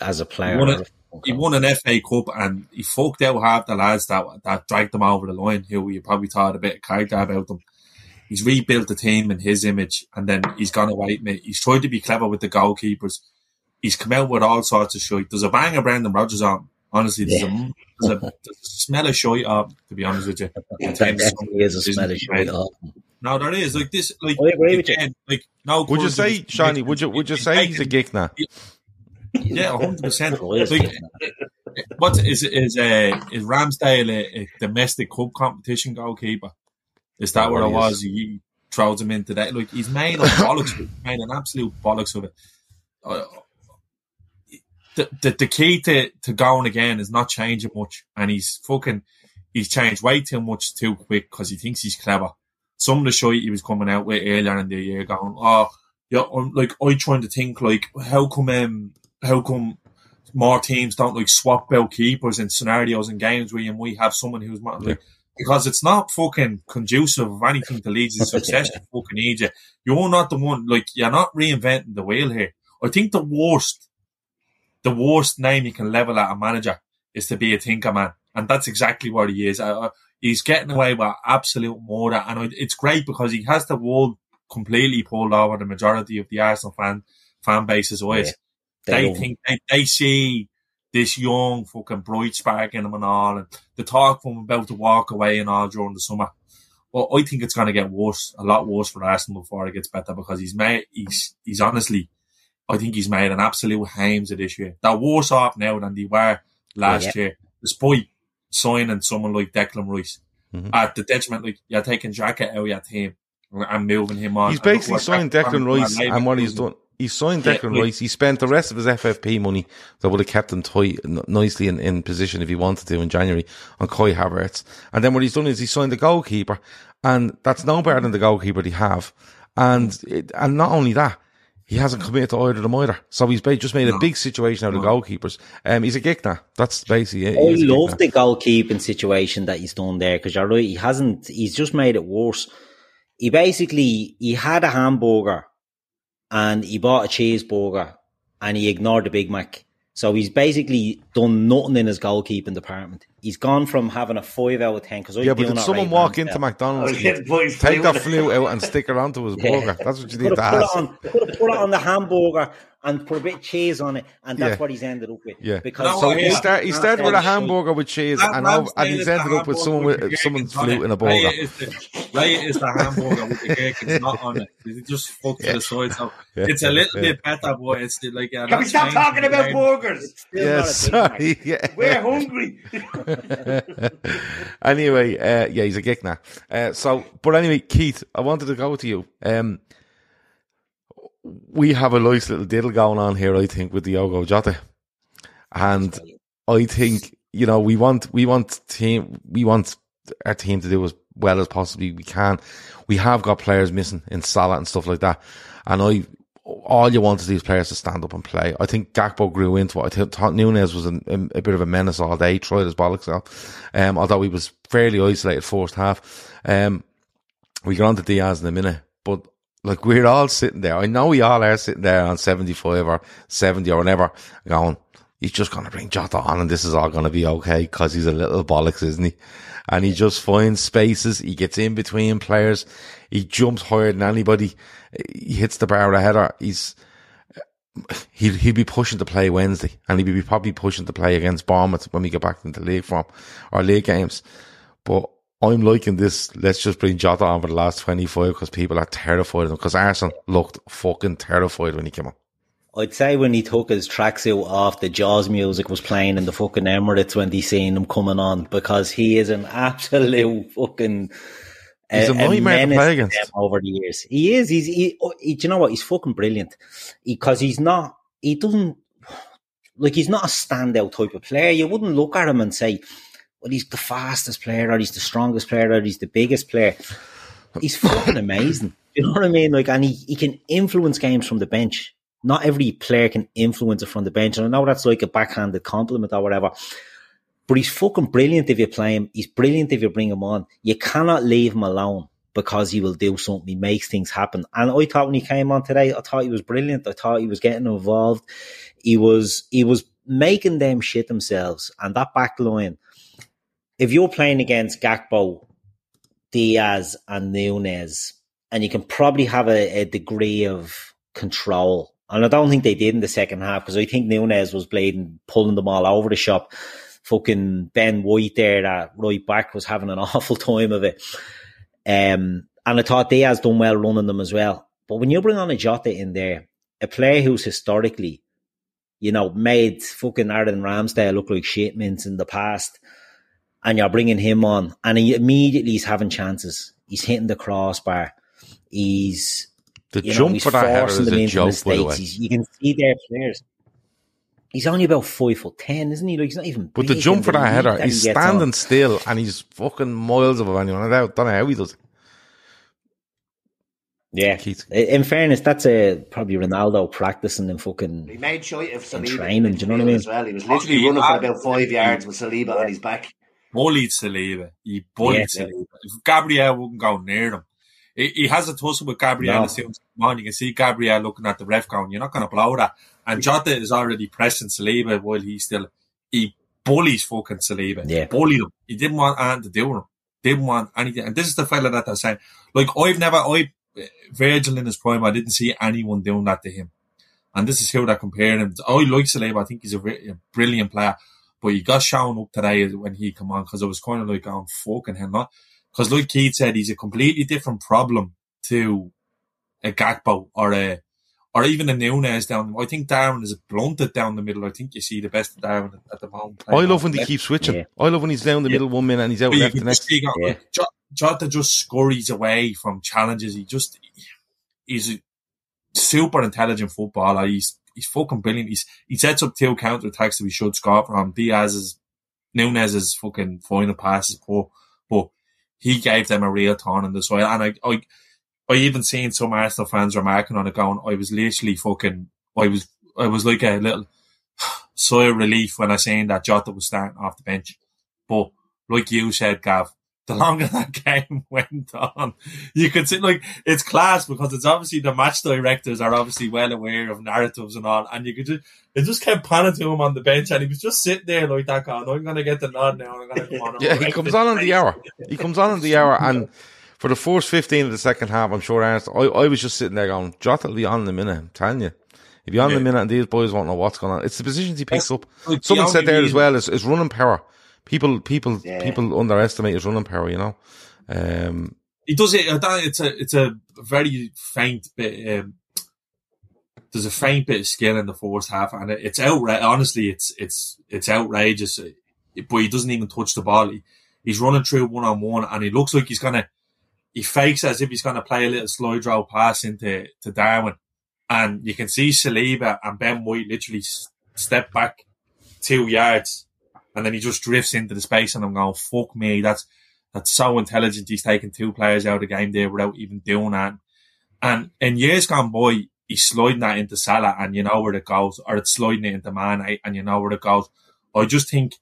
As a player. Won it. He won an FA Cup and he fucked out half the lads that that dragged them over the line. Who you probably thought a bit of character about them. He's rebuilt the team in his image, and then he's gone away. Mate. He's tried to be clever with the goalkeepers. He's come out with all sorts of shit. There's a bang of Brendan Rodgers on. Honestly, there's, a, there's, a, there's a smell of shit up. To be honest with you, <laughs> That definitely is a smell of shit. Oh, No, there is like this. Like I agree with you. like no. would you say, is- Seany? Would you would you say he's a geek now? Yeah, hundred percent. Oh, Like, what is is uh, is Ramsdale a, a domestic cup competition goalkeeper? Is that Yeah, what it was? He throws him into that. Like he's made of bollocks. of it. He's <laughs> made an absolute bollocks of it. Uh, the, the the key to, to going again is not changing much, and he's fucking he's changed way too much too quick because he thinks he's clever. Some of the shit he was coming out with earlier in the year, going, oh yeah, I'm like I trying to think like how come um how come more teams don't like swap out keepers in scenarios and games where you might have someone who's not like because it's not fucking conducive of anything to Leeds' success. You <laughs> fucking need you. You're not the one like you're not reinventing the wheel here. I think the worst, the worst name you can level at a manager is to be a thinker man, and that's exactly what he is. Uh, uh, he's getting away with absolute murder, and it's great because he has the wall completely pulled over the majority of the Arsenal fan fan base's eyes. Yeah. They, don't- think they, they see this young fucking bright spark in him and all, and the talk from about to walk away and all during the summer. Well, I think it's going to get worse, a lot worse for Arsenal before it gets better because he's made, he's, he's honestly, I think he's made an absolute hames of this year. They're worse off now than they were last Yeah. year, despite signing someone like Declan Rice. Mhm. At the detriment, like, you're taking Xhaka out of your team and moving him on. He's basically signed Declan- Rice, and what he's done, he's signed Declan like- Rice. He spent the rest of his FFP money that would have kept him tight, n- nicely in, in position if he wanted to in January on Kai Havertz. And then what he's done is he signed the goalkeeper, and that's no better than the goalkeeper they have. And it, and not only that, he hasn't committed to either of them either. So he's just made a big situation out of goalkeepers. Um, he's a geek now. That's basically it. I love the goalkeeping situation that he's done there because you're right. He hasn't. He's just made it worse. He basically he had a hamburger and he bought a cheeseburger and he ignored the Big Mac. So he's basically done nothing in his goalkeeping department. He's gone from having a five out of ten because Yeah, but did someone walk into McDonald's, I was getting boys take that flew. flew out and stick it onto his <laughs> Yeah. burger? That's what you Could need have to put it on, could have put it on the hamburger and put a bit of cheese on it, and that's Yeah. what he's ended up with. Yeah. because No, So he, start, he started with a hamburger with cheese, That and, Ram's now, and he's ended up with someone with with the someone's gherkins flute in a burger. Right is the, right is the hamburger with the cake it's not on it. It just fucked to the side. So <laughs> Yeah. it's a little Yeah. bit better, boy. It's still like yeah, Can we stop talking about burgers? Still Yeah, not a Big Mac. sorry. Yeah. <laughs> We're hungry. <laughs> anyway, uh, yeah, he's a geek now. Uh, so, but anyway, Keith, I wanted to go to you. Um, we have a nice little diddle going on here, I think, with Diogo Jota, and I think you know we want we want team we want our team to do as well as possibly we can. We have got players missing in Salah and stuff like that, and I all you want is these players to stand up and play. I think Gakpo grew into it. I th- thought Nunez was an, a, a bit of a menace all day, tried his bollocks out. Um, although he was fairly isolated first half. Um, we get on to Diaz in a minute, but like we're all sitting there. I know we all are sitting there on 75 or 70 or whatever going, he's just going to bring Jota on and this is all going to be okay because he's a little bollocks, isn't he? And he just finds spaces. He gets in between players. He jumps higher than anybody. He hits the bar of the header. He's, he'd, he'd be pushing to play Wednesday and he'd be probably pushing to play against Bournemouth when we get back into league form or league games. But I'm liking this. Let's just bring Jota on for the last 25 because people are terrified of him. Because Arsenal looked fucking terrified when he came on. I'd say when he took his tracksuit off, the Jaws music was playing in the fucking Emirates when they seen him coming on because he is an absolute fucking. He's a uh, nightmare to play against. Over the years, he is. He's. He, oh, he, do you know what? He's fucking brilliant because he's not. He doesn't like. He's not a standout type of player. You wouldn't look at him and say, "Well, he's the fastest player, or he's the strongest player, or he's the biggest player." He's fucking amazing. You know what I mean? Like, and he, he can influence games from the bench. Not every player can influence it from the bench. And I know that's like a backhanded compliment or whatever. But he's fucking brilliant if you play him. He's brilliant if you bring him on. You cannot leave him alone because he will do something. He makes things happen. And I thought when he came on today, I thought he was brilliant. I thought he was getting involved. He was he was making them shit themselves. And that back line, if you're playing against Gakpo, Diaz, and Nunez, and you can probably have a, a degree of control. And I don't think they did in the second half because I think Nunez was bleeding, pulling them all over the shop. Fucking Ben White there, that right back, was having an <laughs> awful time of it. Um, and I thought Diaz done well running them as well. But when you bring on a Jota in there, a player who's historically, you know, made fucking Aaron Ramsdale look like shit mints in the past, and you're bringing him on, and he immediately he's having chances. He's hitting the crossbar. He's The you know, jump he's for that header forcing is them a into joke, by the mistakes. way. He's, you can see their players. He's only about five foot ten, isn't he? Like he's not even. But the jump for that header, that he's he gets on. standing still and he's fucking miles above anyone. I don't, don't know how he does it. Yeah. Keith. In fairness, that's a probably Ronaldo practicing and He made sure of In Saliba. training, do you know what I mean? As well. He was literally he running for about five yards with Saliba on his back. Bullied Saliba. He bullied Yeah. Saliba. If Gabriel wouldn't go near him, he, he has a tussle with Gabriel No. as soon as come on. You can see Gabriel looking at the ref going, "You're not going to blow that." And Jota is already pressing Saliba while he's still. He bullies fucking Saliba. Yeah. bullied him. He didn't want anything to do with him. Didn't want anything. And this is the fella that they're saying. Like I've never, I Virgil in his prime, I didn't see anyone doing that to him. And this is how they're comparing him. I like Saliba. I think he's a, a brilliant player. But he got shown up today when he come on because I was kind of like, oh, going, fucking hell, not. Because like Keith said, he's a completely different problem to a Gakpo or a, or even a Nunez down. I think Darwin is blunted down the middle. I think you see the best of Darwin at the moment. I love when they keep switching. Yeah. I love when he's down the Yeah. middle one minute and he's out But left the next. just see, Yeah. like, Jota just scurries away from challenges. He just, he's a super intelligent footballer. He's, he's fucking brilliant. He's, he sets up two counter attacks that we should score from. Diaz's, Nunez's fucking final pass is poor, but he gave them a real turn in the soil. And I, I, I even seen some Arsenal fans remarking on it going, I was literally fucking, I was, I was like a little <sighs> sigh of relief when I seen that Jota was starting off the bench. But like you said, Gav, the longer that <laughs> game went on, you could see like it's class because it's obviously the match directors are obviously well aware of narratives and all, and you could just it just kept panning to him on the bench, and he was just sitting there like that, going, "I'm gonna get the nod now. I'm gonna come on." <laughs> Yeah, he comes on in the hour. He comes on in the hour, and for the first 15 of the second half, I'm sure Ernst, I, I was just sitting there going, Jota will be on in a minute. I'm telling you. If you're on Yeah. the minute and these boys won't know what's going on, it's the positions he picks up. like, Someone said there as well is, is running power. People, people, Yeah. people underestimate his running power. You know, um, he does it. It's a it's a very faint bit. Um, there's a faint bit of skill in the first half, and it, it's outra- Honestly, it's it's it's outrageous. But he doesn't even touch the ball. He, he's running through one on one, and he looks like he's gonna. He fakes as if he's gonna play a little slow draw pass into to Darwin, and you can see Saliba and Ben White literally step back two yards, and then he just drifts into the space, and I'm going, "Fuck me, that's." that's so intelligent. He's taking two players out of the game there without even doing that. And in years gone by, he's sliding that into Salah and you know where it goes, or it's sliding it into Mane and you know where it goes. I just think,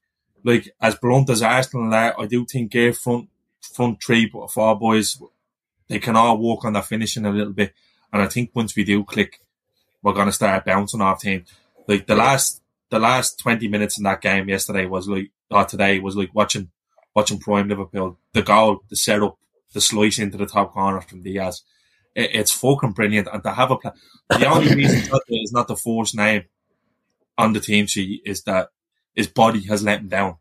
like, as blunt as Arsenal are, I do think their front, front three, four boys, they can all work on their finishing a little bit. And I think once we do click, we're going to start bouncing off team. Like the last, the last 20 minutes in that game yesterday was like, or today was like watching watching Prime Liverpool, the goal, the setup, the slice into the top corner from Diaz. It, it's fucking brilliant. And to have a play, the only <laughs> reason is not the first name on the team sheet is that his body has let him down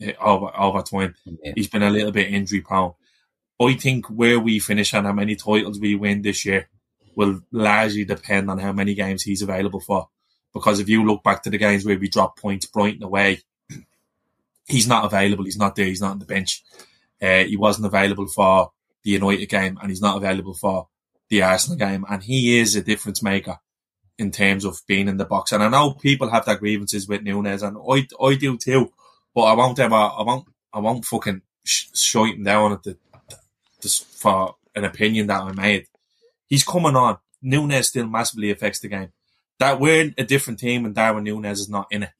eh, over, over time. Yeah. He's been a little bit injury prone. I think where we finish and how many titles we win this year will largely depend on how many games he's available for. Because if you look back to the games where we dropped points Brighton away, <clears throat> he's not available. He's not there. He's not on the bench. Uh, he wasn't available for the United game and he's not available for the Arsenal game. And he is a difference maker in terms of being in the box. And I know people have their grievances with Nunez and I, I do too, but I won't ever, I won't, I won't fucking sh- him down at the, just for an opinion that I made. He's coming on. Nunez still massively affects the game. That we're a different team and Darwin Nunez is not in it.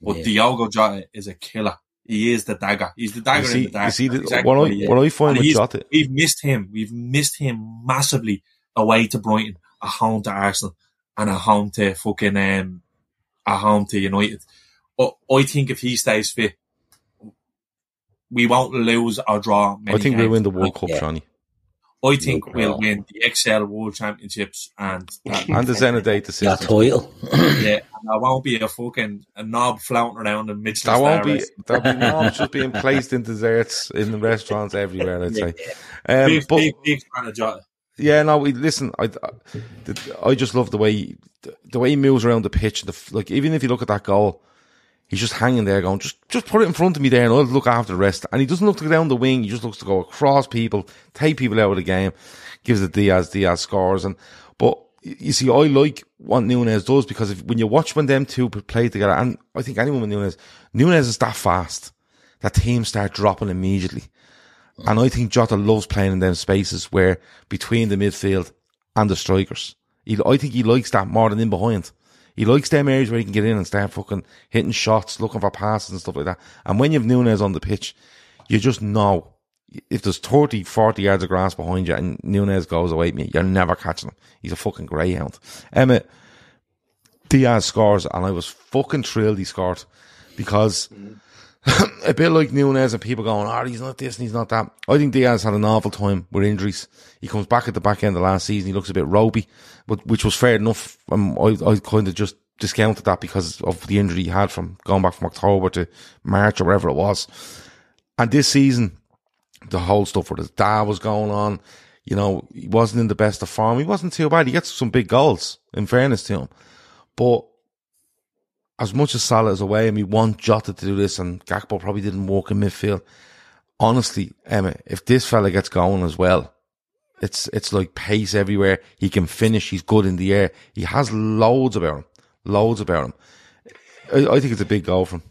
But Yeah. Diogo Jota is a killer. He is the dagger. He's the dagger see, in the dagger. you see the, Exactly what what I, he what I find And with Jota, We've missed him. We've missed him massively away to Brighton, a home to Arsenal, and a home to fucking um, a home to United. But I think if he stays fit, we won't lose or draw. Many I think we'll win the World Cup, Yeah. Johnny, I think we'll win the XL World Championships and that, <laughs> and the Zenedate Your assistance. title. yeah, and I won't be a fucking a knob floating around in Michelin That won't be. There'll be knobs just being <laughs> placed in desserts in the restaurants everywhere. I'd say. Um, Big, but big, big fan of Jota. yeah, no. We listen. I, I, I just love the way he, the way he moves around the pitch. The like, even if you look at that goal, he's just hanging there, going, just just put it in front of me there, and I'll look after the rest. And he doesn't look to go down the wing. He just looks to go across people, take people out of the game, gives it Diaz. Diaz scores, and but you see, I like what Nunez does because if, when you watch when them two play together, and I think anyone with Nunez, Nunez is that fast that teams start dropping immediately. And I think Jota loves playing in them spaces where between the midfield and the strikers. He, I think he likes that more than in behind. He likes them areas where he can get in and start fucking hitting shots, looking for passes and stuff like that. And when you have Nunez on the pitch, you just know if there's 30, 40 yards of grass behind you and Nunez goes away from you, you're never catching him. He's a fucking greyhound. Emmett, Diaz scores and I was fucking thrilled he scored because <coughs> a bit like Nunez and people going, oh, he's not this and he's not that. I think Diaz had an awful time with injuries. He comes back at the back end of last season. He looks a bit ropey, but which was fair enough. Um, I, I kind of just discounted that because of the injury he had from going back from October to March or wherever it was. And this season, the whole stuff with his dad was going on. You know, he wasn't in the best of form. He wasn't too bad. He gets some big goals, in fairness to him. But as much as Salah is away and we want Jota to do this and Gakpo probably didn't walk in midfield, honestly, Emma, if this fella gets going as well, it's it's like pace everywhere. He can finish. He's good in the air. He has loads about him. Loads about him. I, I think it's a big goal from.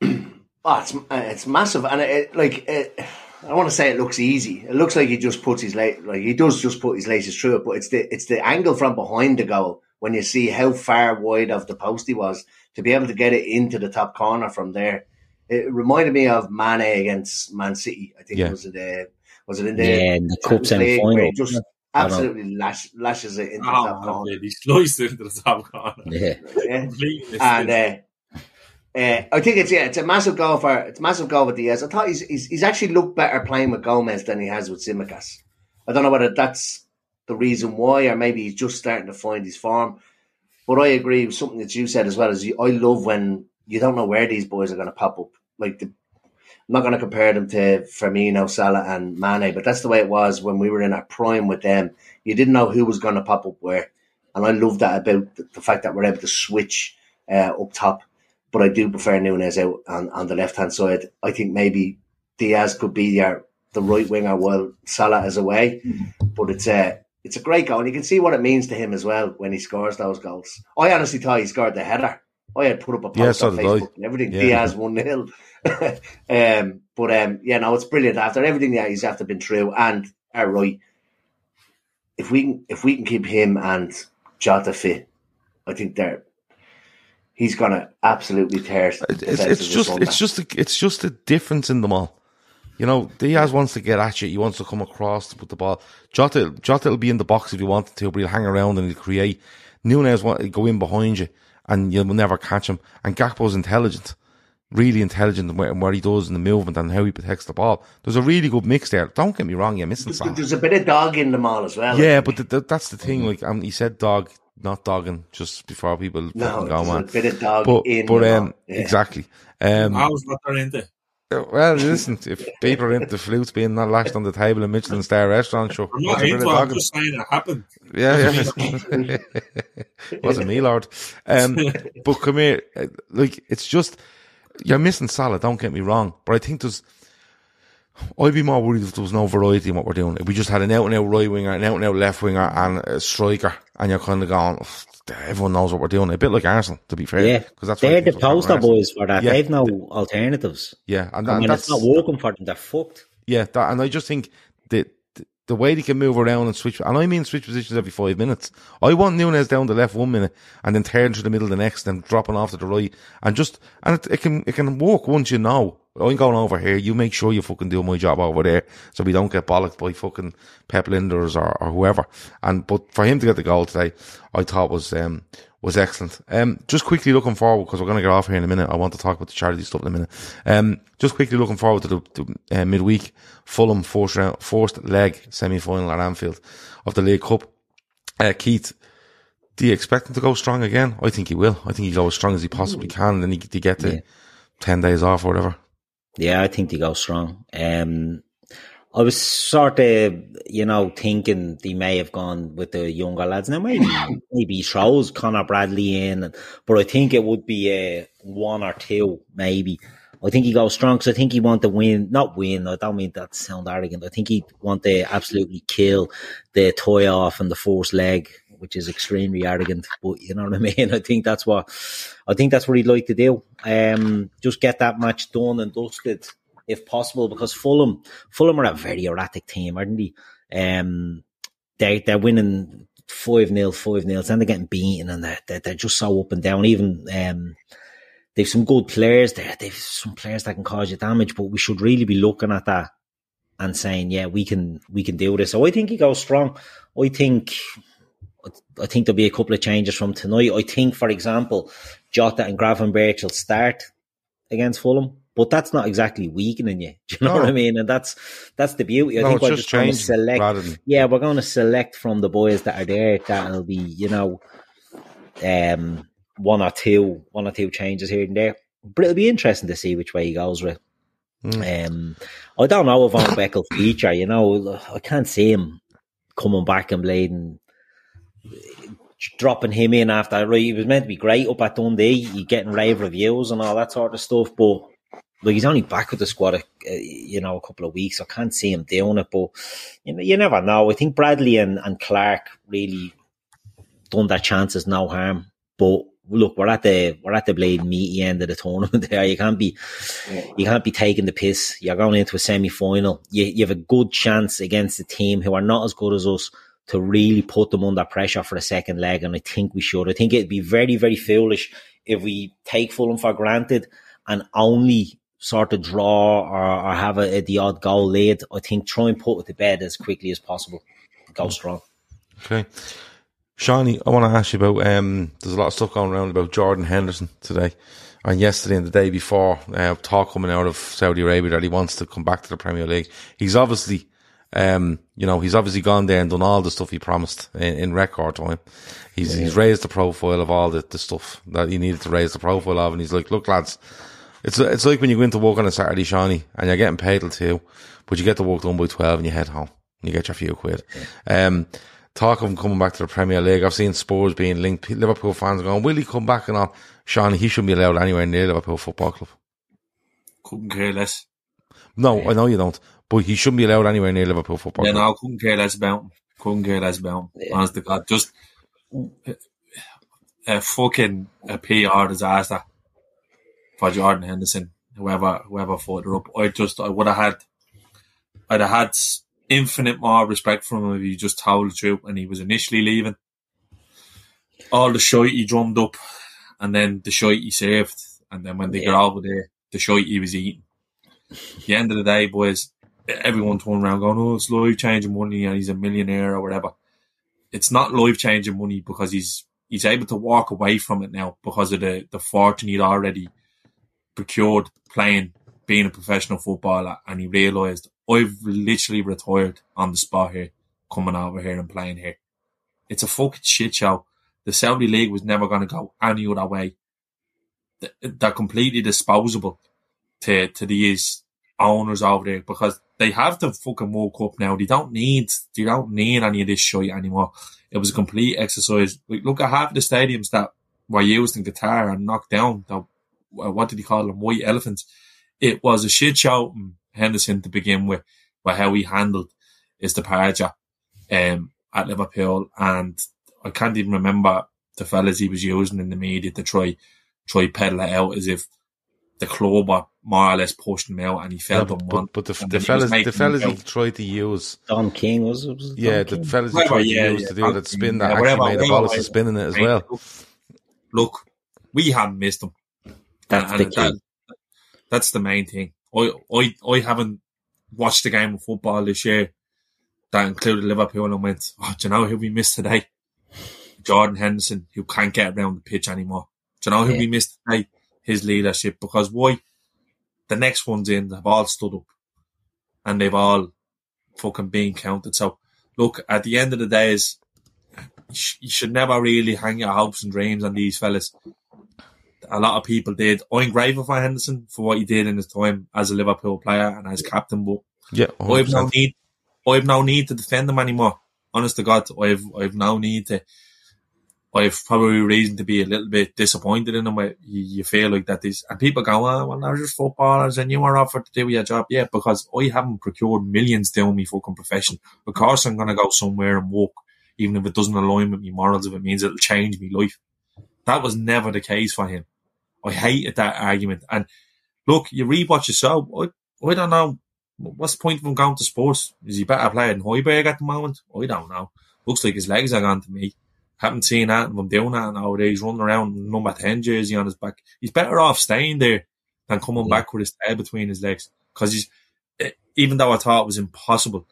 <clears throat> Oh, it's uh, it's massive, and it, it like it, I want to say it looks easy. It looks like he just puts his la- like he does just put his laces through it, but it's the it's the angle from behind the goal when you see how far wide of the post he was to be able to get it into the top corner from there. It reminded me of Mane against Man City. I think Yeah. it was it the was it in the Yeah, in the cup Champions League where semi-final. just absolutely lash, lashes it into the top Oh, corner. man, he sliced into the top corner. Yeah. <laughs> Yeah. And uh, uh, I think it's yeah, it's a massive goal for it's a massive goal with Diaz. I thought he's, he's he's actually looked better playing with Gomez than he has with Tsimikas. I don't know whether that's the reason why, or maybe he's just starting to find his form. but I agree with something that you said as well. Is you, I love when you don't know where these boys are going to pop up. Like the, I'm not going to compare them to Firmino, Salah, and Mane, but that's the way it was when we were in our prime with them. You didn't know who was going to pop up where, and I love that about the, the fact that we're able to switch uh, up top. But I do prefer Nunez out on, on the left hand side. I think maybe Diaz could be your the right winger while Salah is away. But it's a it's a great goal, and you can see what it means to him as well when he scores those goals. I honestly thought he scored the header. I had put up a post Yeah, so on did I. Facebook and everything. Yeah. Diaz one 0 <laughs> um, but um, yeah, no, it's brilliant after everything that he's after been through. And uh, right, if we can if we can keep him and Jota fit, I think they're he's gonna absolutely tear. It's, it's, defenses it's this just it's just a, it's just a difference in them all. You know, Diaz wants to get at you. He wants to come across to put the ball. Jota, Jota will be in the box if you wanted to, but he'll hang around and he'll create. Nunez want to go in behind you, and you'll never catch him. And Gakpo's intelligent, really intelligent in where, in what he does in the movement and how he protects the ball. There's a really good mix there. Don't get me wrong, you're missing something. There's a bit of dog in them all as well. Yeah, but th- th- that's the thing. Like, um, he said dog, not dogging, just before people no, go, there's man. a bit of dog But, in but um. Yeah. exactly. Um, I was not into. Well, listen, if people are into flutes being not lashed on the table in Michelin Star restaurant, sure. I'm not into it. I'm just saying it happened. Yeah, yeah. <laughs> <laughs> Wasn't me, Lord. Um, but come here, uh, like it's just you're missing Salah. Don't get me wrong, but I think there's. I'd be more worried if there was no variety in what we're doing. If we just had an out and out right winger, an out and out left winger, and a striker, and you're kind of going, "Ugh, everyone knows what we're doing. A bit like Arsenal, to be fair. Yeah, because that's they're the think was happening poster boys for that. Yeah. They've no alternatives. Yeah, and, I that, mean, that's it's not working for them. They're fucked. Yeah, that, and I just think that the, the way they can move around and switch, and I mean switch positions every five minutes. I want Nunez down the left one minute and then turn to the middle the next, then dropping off to the right, and just and it, it can it can work once you know. I'm going over here. You make sure you fucking do my job over there, so we don't get bollocked by fucking Pep Lijnders or, or whoever. And but for him to get the goal today, I thought was um was excellent. Um, just quickly looking forward because we're going to get off here in a minute. I want to talk about the charity stuff in a minute. Um, just quickly looking forward to the, the uh, midweek Fulham first round, first leg semi final at Anfield of the League Cup. Uh, Keith, do you expect him to go strong again? I think he will. I think he'll go as strong as he possibly can, and then he, he get the ten days off or whatever. Yeah, I think they go strong. Um, I was sort of, you know, thinking they may have gone with the younger lads. Now, maybe <coughs> maybe he throws Connor Bradley in, and, but I think it would be a one or two, maybe. I think he goes strong because I think he want to win, not win. I don't mean that to sound arrogant. I think he want to absolutely kill the toy off in the first leg, which is extremely arrogant. But you know <laughs> what I mean. I think that's what I think that's what he'd like to do. Um, just get that match done and dusted if possible, because Fulham, Fulham are a very erratic team, aren't they? Um, they they're winning five 0 five 0 and they're getting beaten, and they're, they're they're just so up and down. Even um, they've some good players there. They've some players that can cause you damage, but we should really be looking at that and saying, yeah, we can we can do this. So I think he goes strong. I think I think there'll be a couple of changes from tonight. I think, for example, Jota and Gravenberch will start against Fulham, but that's not exactly weakening you. <laughs> Do you know No. what I mean? And that's that's the beauty. I No, think we're just just going to select. than- Yeah, we're going to select from the boys that are there. That'll be, you know, um, one or two, one or two changes here and there. But it'll be interesting to see which way he goes with. Um, I don't know if Owen Beck will feature. You know, I can't see him coming back and blading dropping him in after right, he was meant to be great up at Dundee, he getting rave reviews and all that sort of stuff, but like he's only back with the squad, uh, you know, a couple of weeks. I can't see him doing it, but you know, you never know. I think Bradley and, and Clark really done their chances no harm. But look, we're at the we're at the blade meaty end of the tournament. <laughs> There, you can't be you can't be taking the piss. You're going into a semi final. You you have a good chance against a team who are not as good as us to really put them under pressure for a second leg, and I think we should. I think it'd be very very foolish if we take Fulham for granted and only sort of draw or, or have a, the odd goal laid. I think try and put it to bed as quickly as possible. Go strong. Okay. Seany, I want to ask you about, um, there's a lot of stuff going around about Jordan Henderson today and yesterday and the day before, uh, talk coming out of Saudi Arabia that he wants to come back to the Premier League. He's obviously Um, you know, he's obviously gone there and done all the stuff he promised in, in record time. He's he's raised the profile of all the, the stuff that he needed to raise the profile of, and he's like, look, lads, it's it's like when you go into work on a Saturday, Seany, and you're getting paid till two, but you get the work done by twelve, and you head home, and you get your few quid. Um, talk of him coming back to the Premier League. I've seen Spurs being linked. Liverpool fans are going, will he come back and all? Seany, he shouldn't be allowed anywhere near Liverpool Football Club. Couldn't care less. No, I know you don't, but he shouldn't be allowed anywhere near Liverpool Football Yeah, Club. no, couldn't care less about him. Couldn't care less about him. Yeah. Honest to God, just a, a fucking a PR disaster for Jordan Henderson. Whoever whoever fought her up, I just I would have had, I'd have had infinite more respect for him if he just told the truth and he was initially leaving. All the shite he drummed up, and then the shite he saved, and then when they Yeah. got over there, the shite he was eating. At the end of the day, boys, everyone turning around going, "Oh, it's life changing money, and he's a millionaire or whatever." It's not life changing money because he's he's able to walk away from it now because of the the fortune he'd already procured playing, being a professional footballer, and he realised I've literally retired on the spot here, coming over here and playing here. It's a fucking shit show. The Saudi League was never going to go any other way. They're completely disposable to to these owners over there because they have the fucking World Cup now. They don't need they don't need any of this shit anymore. It was a complete exercise. Like, look at half the stadiums that were used in Qatar and knocked down. The, uh, what did he call them? White elephants. It was a shit show Henderson to begin with, with how he handled his departure um, at Liverpool, and I can't even remember the fellas he was using in the media to try try peddle it out as if the club were more or less pushed him out and he Yeah, felt but, unwanted. but, but the, And the then he was fellas, the fellas he tried to use, Don King was it? Was it yeah, Don the King? fellas he Whatever, tried to use yeah, to do that spin that yeah, actually whatever, made a whatever bolus way- of spinning it as Right, well. Look, look, we haven't missed him. That's And- the key. that- that's the main thing. I, I, I haven't watched a game of football this year that included Liverpool and went, oh, do you know who we missed today? Jordan Henderson, who can't get around the pitch anymore. Do you know who Yeah. we missed today? His leadership. Because why? The next ones in have all stood up and they've all fucking been counted. So, look, at the end of the days, you, you should never really hang your hopes and dreams on these fellas. A lot of people did. I'm grateful for Henderson for what he did in his time as a Liverpool player and as captain, but Yeah, I've no need. I've no need to defend him anymore. Honest to God, I've I've no need to. I've probably reason to be a little bit disappointed in him. Where you, you feel like that is, and people go, "Oh, well, they're just footballers, and you are offered to do your job." Yeah, because I haven't procured millions doing my fucking profession. Of course, I'm gonna go somewhere and work, even if it doesn't align with my morals. If it means it'll change my life, that was never the case for him. I hated that argument. And look, you rewatch yourself. I, I don't know. What's the point of him going to sports? Is he better player than Højbjerg at the moment? I don't know. Looks like his legs are gone to me. Haven't seen that of him doing that nowadays. He's running around with number 10 jersey on his back. He's better off staying there than coming Yeah. back with his tail between his legs. Because he's, eh, even though I thought it was impossible,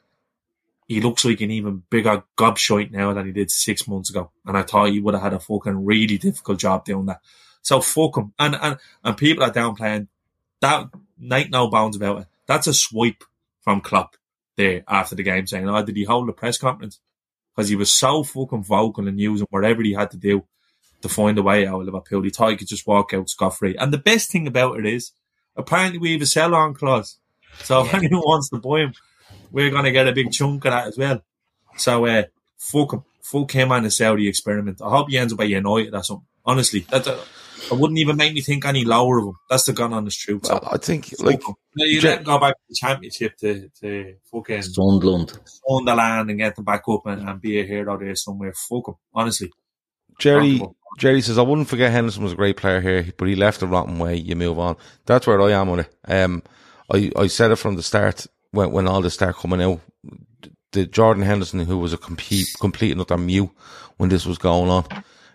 he looks like an even bigger gobshite now than he did six months ago. And I thought he would have had a fucking really difficult job doing that. So fuck him. And, and, and people are downplaying that, night no bounds about it. That's a swipe from Klopp there after the game saying, oh, did he hold a press conference? Because he was so fucking vocal and using whatever he had to do to find a way out of Liverpool. He thought he could just walk out scot free. And the best thing about it is, apparently we have a sell on clause. So if anyone wants to buy him, we're going to get a big chunk of that as well. So, uh, fuck him. Fuck him and the Saudi experiment. I hope he ends up at United or something. Honestly, that, uh, it wouldn't even make me think any lower of him. That's the gun on the truth. So, Well, I think like fuck him. you let him go back to the championship to, to fucking Sunderland. own the land and get them back up and, and be a hero there somewhere. Fuck him, honestly. Jerry, him. Jerry says, I wouldn't forget Henderson was a great player here, but he left the rotten way. You move on. That's where I am on it. Um, I, I said it from the start when, when all this started coming out. The Jordan Henderson, who was a complete, complete utter mute when this was going on,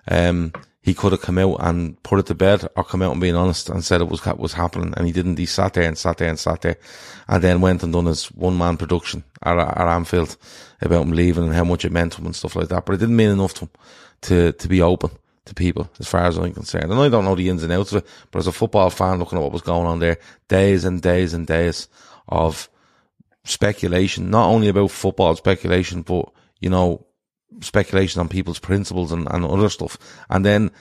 um, he could have come out and put it to bed or come out and being honest and said it was what was happening. And he didn't. He sat there and sat there and sat there and then went and done his one man production at, at Anfield about him leaving and how much it meant to him and stuff like that. But it didn't mean enough to him to, to be open to people as far as I'm concerned. And I don't know the ins and outs of it, but as a football fan looking at what was going on there, days and days and days of speculation, not only about football speculation, but you know, speculation on people's principles and, and other stuff. And then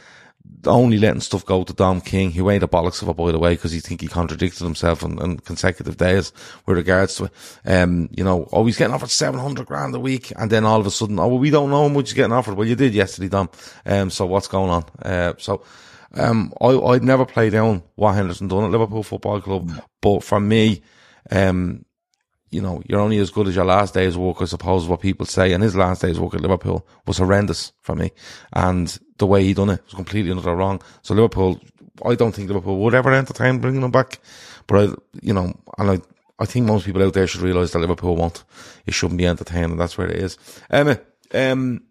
only letting stuff go to Dom King, who ain't a bollocks of a by the way, because he think he contradicted himself on, on, consecutive days with regards to, um, you know, oh, he's getting offered 700 grand a week. And then all of a sudden, oh, well, we don't know how much he's getting offered. Well, you did yesterday, Dom. Um, so what's going on? Uh, so, um, I, I'd never play down what Henderson done at Liverpool Football Club. But for me, um, you know, you're only as good as your last day's work, I suppose, what people say. And his last day's work at Liverpool was horrendous for me. And the way he done it was completely another wrong. So Liverpool, I don't think Liverpool would ever entertain bringing him back. But I, you know, and I, I think most people out there should realise that Liverpool won't. It shouldn't be entertaining. That's where it is. Emmett, um,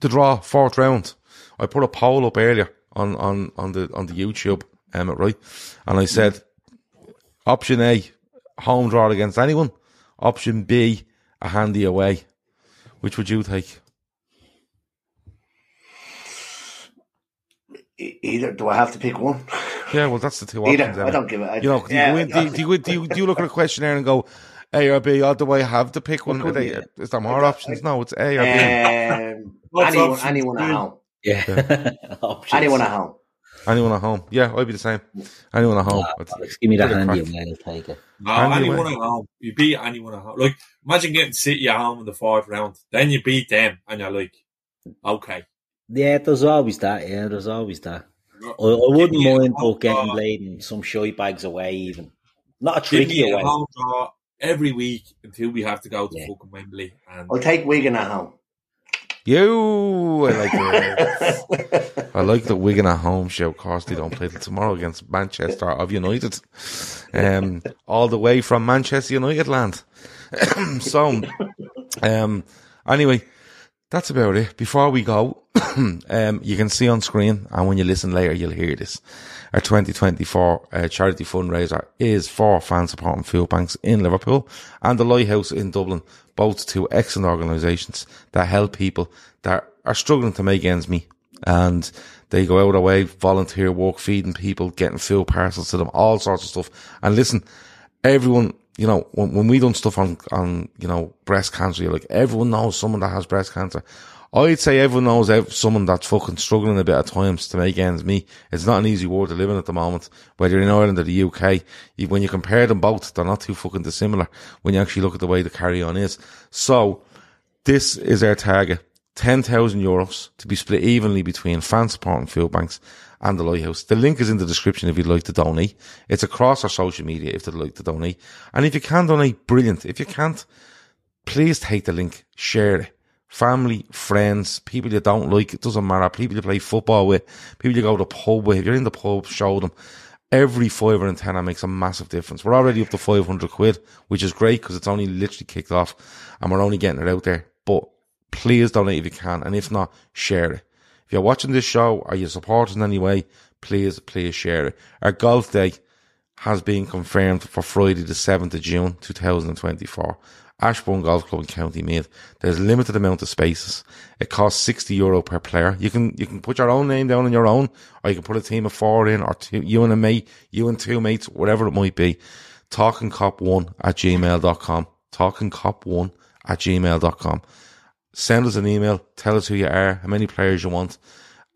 the draw, fourth round. I put a poll up earlier on, on, on the, on the YouTube, Emmett, right? And I said, option A, home draw against anyone. Option B, a handy away. Which would you take? Either do I have to pick one? Yeah, well, that's the two Either. options. I don't give it. You know, do, yeah, you, do, you, do, you, do, you, do you look at a questionnaire and go A or B, or do I have to pick one? Are they, is there more options? No, it's A or B. um, anyone, option anyone at two? home. Yeah. <laughs> Options. Anyone at home. Anyone at home? Yeah, I'd be the same. Anyone at home. I'd- Give me that Bit of handy crack. away, I'll take it. No, Handy anyone away. at home. You beat anyone at home. Like, imagine getting City at home in the fourth round. Then you beat them and you're like, okay. Yeah, there's always that. Yeah, there's always that. I, I wouldn't Give mind home about getting draw. Bladen some shy bags away, even. Not a Give tricky me a home draw every week until we have to go to Yeah. fucking Wembley. And I'll take Wigan at home. You, I like the, I like the Wigan at home show. Of course, they don't play till tomorrow against Manchester of United. Um, all the way from Manchester United land. <clears throat> so, um, anyway, that's about it. Before we go, <clears throat> um, you can see on screen, and when you listen later, you'll hear this. Our 2024 uh, charity fundraiser is for fan supporting food banks in Liverpool and the Lighthouse in Dublin, both two excellent organisations that help people that are struggling to make ends meet. And they go out of way, volunteer work, feeding people, getting fuel parcels to them, all sorts of stuff. And listen, everyone, you know, when, when we done stuff on, on, you know, breast cancer, you're like, everyone knows someone that has breast cancer. I'd say everyone knows someone that's fucking struggling a bit at times to make ends meet. It's not an easy world to live in at the moment. Whether you're in Ireland or the UK, when you compare them both, they're not too fucking dissimilar when you actually look at the way the carry on is. So, this is our target. 10,000 euros to be split evenly between fan support and food banks and the Lighthouse. The link is in the description if you'd like to donate. It's across our social media if you'd like to donate. And if you can donate, brilliant. If you can't, please take the link, share it. Family, friends, people you don't like, it doesn't matter. People you play football with, people you go to pub with. If you're in the pub, show them. Every fiver and tenner makes a massive difference. We're already up to 500 quid, which is great because it's only literally kicked off and we're only getting it out there. But please donate if you can. And if not, share it. If you're watching this show or you support us in any way, please, please share it. Our golf day has been confirmed for Friday the 7th of June 2024. Ashbourne Golf Club in County Meath. There's limited amount of spaces. It costs 60 euro per player. You can, you can put your own name down on your own, or you can put a team of four in, or two, you and a mate, you and two mates, whatever it might be. Talkingcop1 at gmail.com. Talkingcop1 at gmail.com. Send us an email. Tell us who you are, how many players you want.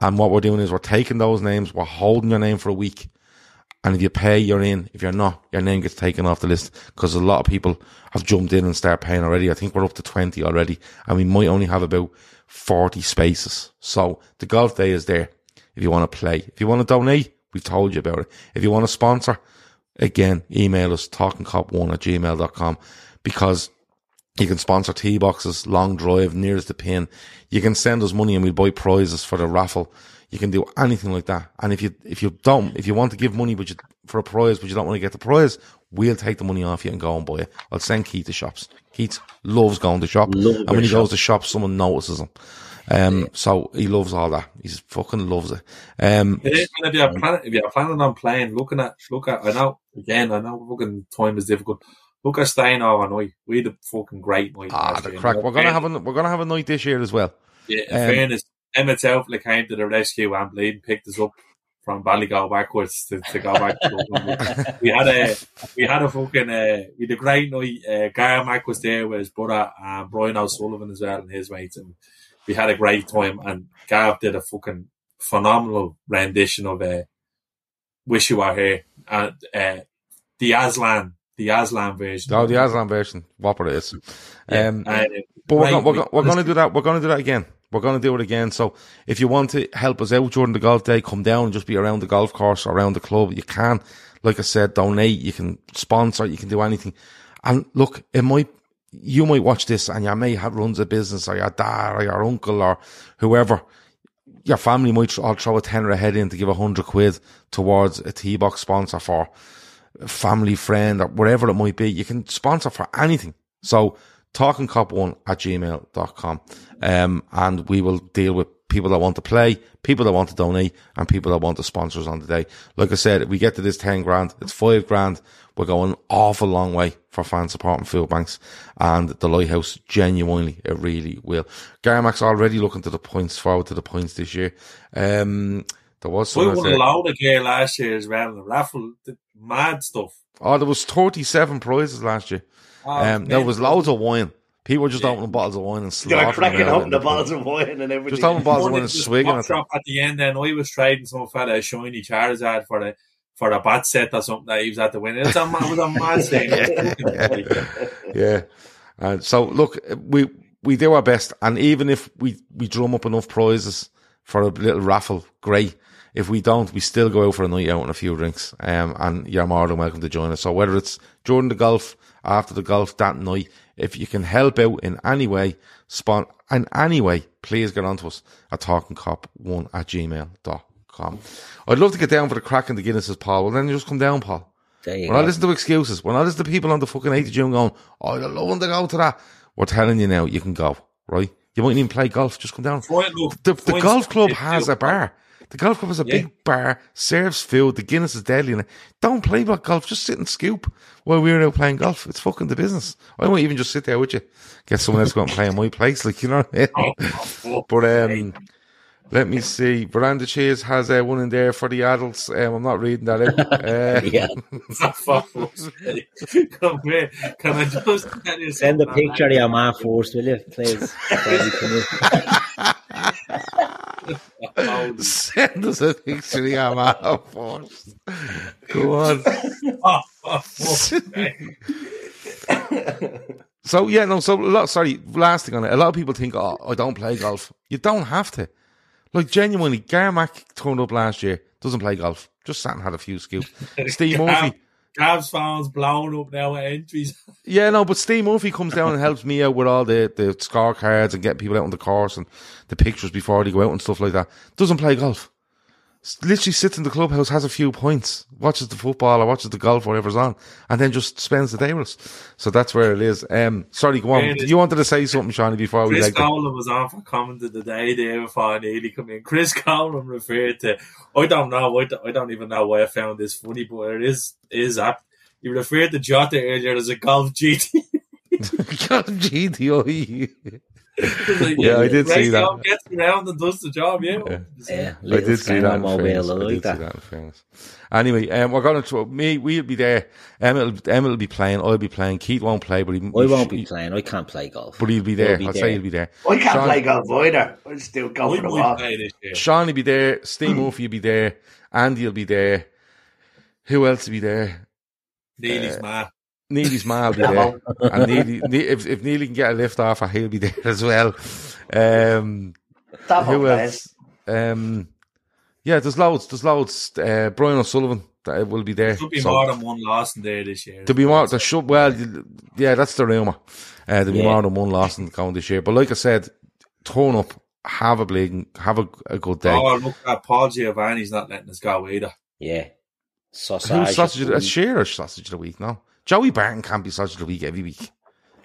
And what we're doing is we're taking those names, we're holding your name for a week. And if you pay, you're in. If you're not, your name gets taken off the list because a lot of people have jumped in and start paying already. I think we're up to 20 already and we might only have about 40 spaces. So the golf day is there if you want to play. If you want to donate, we've told you about it. If you want to sponsor, again, email us talkingcop1 at gmail.com because you can sponsor tee boxes, long drive, nearest the pin. You can send us money and we'll buy prizes for the raffle. You can do anything like that. And if you, if you don't, if you want to give money, but you, for a prize, but you don't want to get the prize, we'll take the money off you and go and buy it. I'll send Keith to shops. Keith loves going to shop. Love and when he to goes to shop, someone notices him. Um, so he loves all that. He fucking loves it. Um, and if you're planning, if you're planning on playing, looking at, look at, I know, again, I know fucking time is difficult. Look at staying overnight. We had a fucking great night. ah, last the crack. We're gonna fairness- have a, we're gonna have a night this year as well. Yeah, in um, fairness, Emmett Elfley came to the rescue and Bladen picked us up from Ballygall backwards to, to go back. To <laughs> we had a we had a fucking uh, we had a great night. Uh, Garmac was there with his brother and Brian O'Sullivan as well and his mates, and we had a great time. And Gav did a fucking phenomenal rendition of uh, "Wish You Were Here" and uh, the Aslan the Aslan version. Oh, the Aslan version, whopper it is. Yeah, Um, uh, but we're, go- we're, go- we're going to do that. We're going to do that again. We're going to do it again. So if you want to help us out during the golf day, come down and just be around the golf course, around the club. You can, like I said, donate. You can sponsor. You can do anything. And look, it might, you might watch this and you may have runs a business or your dad or your uncle or whoever. Your family might all throw a tenner ahead in to give a hundred quid towards a a T box sponsor for a family friend or whatever it might be. You can sponsor for anything. So talkingcop1 at gmail.com. Um, and we will deal with people that want to play, people that want to donate, and people that want to sponsor us on the day. Like I said, if we get to this 10 grand, it's five grand. We're going an awful long way for fan support and food banks. And the Lighthouse, genuinely, it really will. Garmack's already looking to the points, forward to the points this year. Um, there was we won a lot of gear last year as well. The raffle, the mad stuff. Oh, there was 37 prizes last year. Oh, Um, there was loads of wine. People were just Yeah. opening bottles of wine and They were cracking open the bottles of wine and everything. Just opening bottles of wine and swigging at them. shop at the end, then I was trading some fella a shiny Charizard for a for a bat set or something that he was at the win. It was a, it was a mad <laughs> thing. Yeah. And so look, we we do our best, and even if we we drum up enough prizes for a little raffle, great. If we don't, we still go out for a night out and a few drinks. Um, and you're more than welcome to join us. So whether it's during the golf, after the golf, that night, if you can help out in any way, spon in any way, please get on to us at talkingcop1 at gmail.com. I'd love to get down for the crack in the Guinnesses, Paul. Well, then you just come down, Paul. There you When I listen to excuses, when I listen to people on the fucking 8th of June going, oh, you're loving to go to that, we're telling you now, you can go, right? You might even play golf, just come down. Point, look, The, the point- golf club has a bar. The golf club is a Yeah. big bar, serves food, the Guinness is deadly. And don't play about golf, just sit and scoop while we're out playing golf. It's fucking the business. I might even just sit there with you, get someone else to go and play in my place, like, you know what I mean? <laughs> But um, let me see. Veranda Cheers has uh, one in there for the adults. Um, I'm not reading that out. <laughs> Uh, Yeah. for fuck's sake. Come here. Can I just Send a picture of your man first, will you, please? <laughs> Before you come in. Holy Send us a picture of your man first. Go on. <laughs> Oh, oh. <laughs> So yeah, no. So a lot. Sorry, last thing on it. A lot of people think, oh, I don't play golf. You don't have to. Like genuinely, Garmack turned up last year. Doesn't play golf. Just sat and had a few scoops. <laughs> Steve Murphy. Gav's phone's blown up now at entries. <laughs> Yeah, no, but Steve Murphy comes down and helps me out with all the, the scorecards and getting people out on the course and the pictures before they go out and stuff like that. Doesn't play golf. Literally sits in the clubhouse, has a few points, watches the football or watches the golf, whatever's on, and then just spends the day with us. So that's where it is. Um, sorry, go on. You wanted to say something, Seany, before we Chris like the, Cowan was on for comment of the day there before I nearly come in. Chris Cowan referred to, I don't know, I don't, I don't even know why I found this funny, but it is, is apt. He referred to Jota earlier as a golf GT. <laughs> golf GTI. Like, Yeah, I did see that. Gets around and does the job, yeah. Yeah, I did see that. In mobile, fairness. I I like did see that. that. In fairness. Anyway, um, we're going to me. We'll be there. Emmett, Emmett will be playing. I'll be playing. Keith won't play, but he, I won't he- be playing. I can't play golf. But he'll be there. He'll be I'll there. say he'll be there. I can't Sean- play golf either. I just do go I for the might walk. play this year. Sean will be there. Steve Murphy will be there. Andy will be there. Who else will be there? Neely's man. Neely's ma will be <laughs> there. and Neely, Ne- if, if Neely can get a lift off, he'll be there as well. Um, That who one, else? Um, yeah, there's loads. There's loads. Uh, Brian O'Sullivan that will be there. Could be So- more than one loss in there this year. To be more, there should, well, yeah, that's the rumour. Uh, there'll be Yeah. more than one loss in the count this year. But like I said, turn up, have a bleeding, have a, a good day. Oh, look at Paul Giovanni's not letting us go either. Yeah. Sausage. Who's sausage? of the- A food. Shearer sausage of the week, no? Joey Barton can't be sausage of the week every week.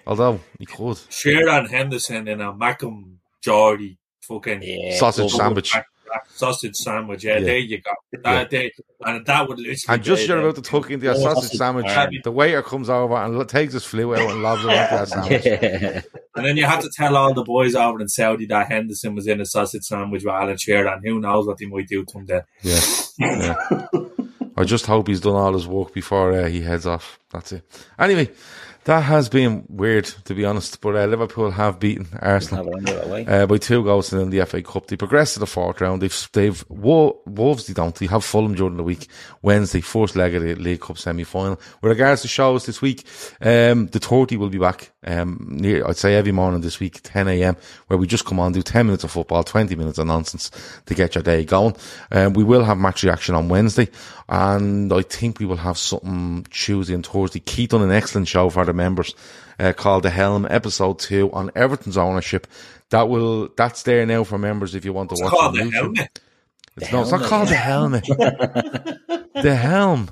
Although, he could. Shearer and Henderson and a Mackem, Geordie, fucking Yeah. Sausage sandwich. back sausage sandwich. Yeah, there you go. That, yeah. and that would literally. And just you're about to tuck into a sausage sandwich. The waiter comes over and takes his flute out and lobs it onto that <laughs> sandwich. Yeah. And then you have to tell all the boys over in Saudi that Henderson was in a sausage sandwich with Alan Shearer, and who knows what he might do to him then. Yeah. <laughs> I just hope he's done all his work before uh, he heads off. That's it. Anyway, that has been weird, to be honest. But uh, Liverpool have beaten Arsenal uh, by two goals in the FA Cup. They progressed to the fourth round. They've they've Wolves. They don't. They have Fulham during the week. Wednesday, first leg of the League Cup semi final. With regards to shows this week, um, the thirty will be back. Um, near, I'd say every morning this week, 10 a.m., where we just come on, do 10 minutes of football, 20 minutes of nonsense to get your day going. Um, we will have match reaction on Wednesday, and I think we will have something Tuesday and Thursday. Keith done an excellent show for the members, uh, called The Helm, episode two on Everton's ownership. That will, that's there now for members if you want to watch. It's watch called it on the YouTube. helmet. It's, no, it's not called The Helmet. <laughs> the Helm.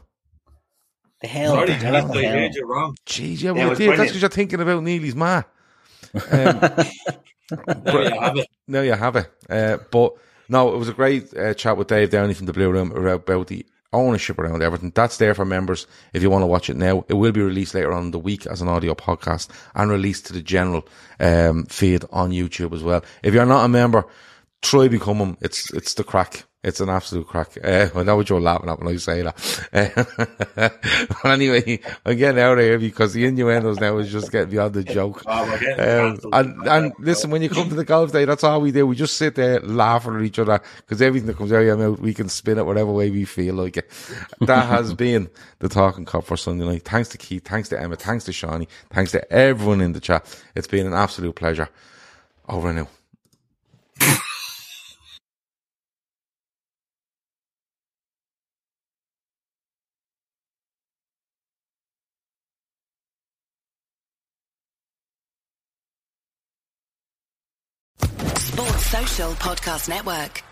The hell. Sorry, the hell, the hell. heard you wrong. Jeez, yeah, Yeah, it well, was dear, that's brilliant. because you're thinking about Neely's ma. <laughs> Um, There you have it. There you have it. Uh, but no, it was a great uh, chat with Dave Downey from the Blue Room about the ownership around everything. That's there for members if you want to watch it now. It will be released later on in the week as an audio podcast and released to the general um, feed on YouTube as well. If you're not a member, try become them. It's it's the crack. It's an absolute crack. Uh, I know what you're laughing at when I say that. Uh, <laughs> but anyway, I'm getting out of here because the innuendos now is just getting beyond the joke. Um, and, and listen, when you come to the golf day, that's all we do. We just sit there laughing at each other because everything that comes out of your mouth, we can spin it whatever way we feel like it. That has been the Talking Cup for Sunday night. Thanks to Keith, thanks to Emmett, thanks to Seany, thanks to everyone in the chat. It's been an absolute pleasure. Over and out. Podcast Network.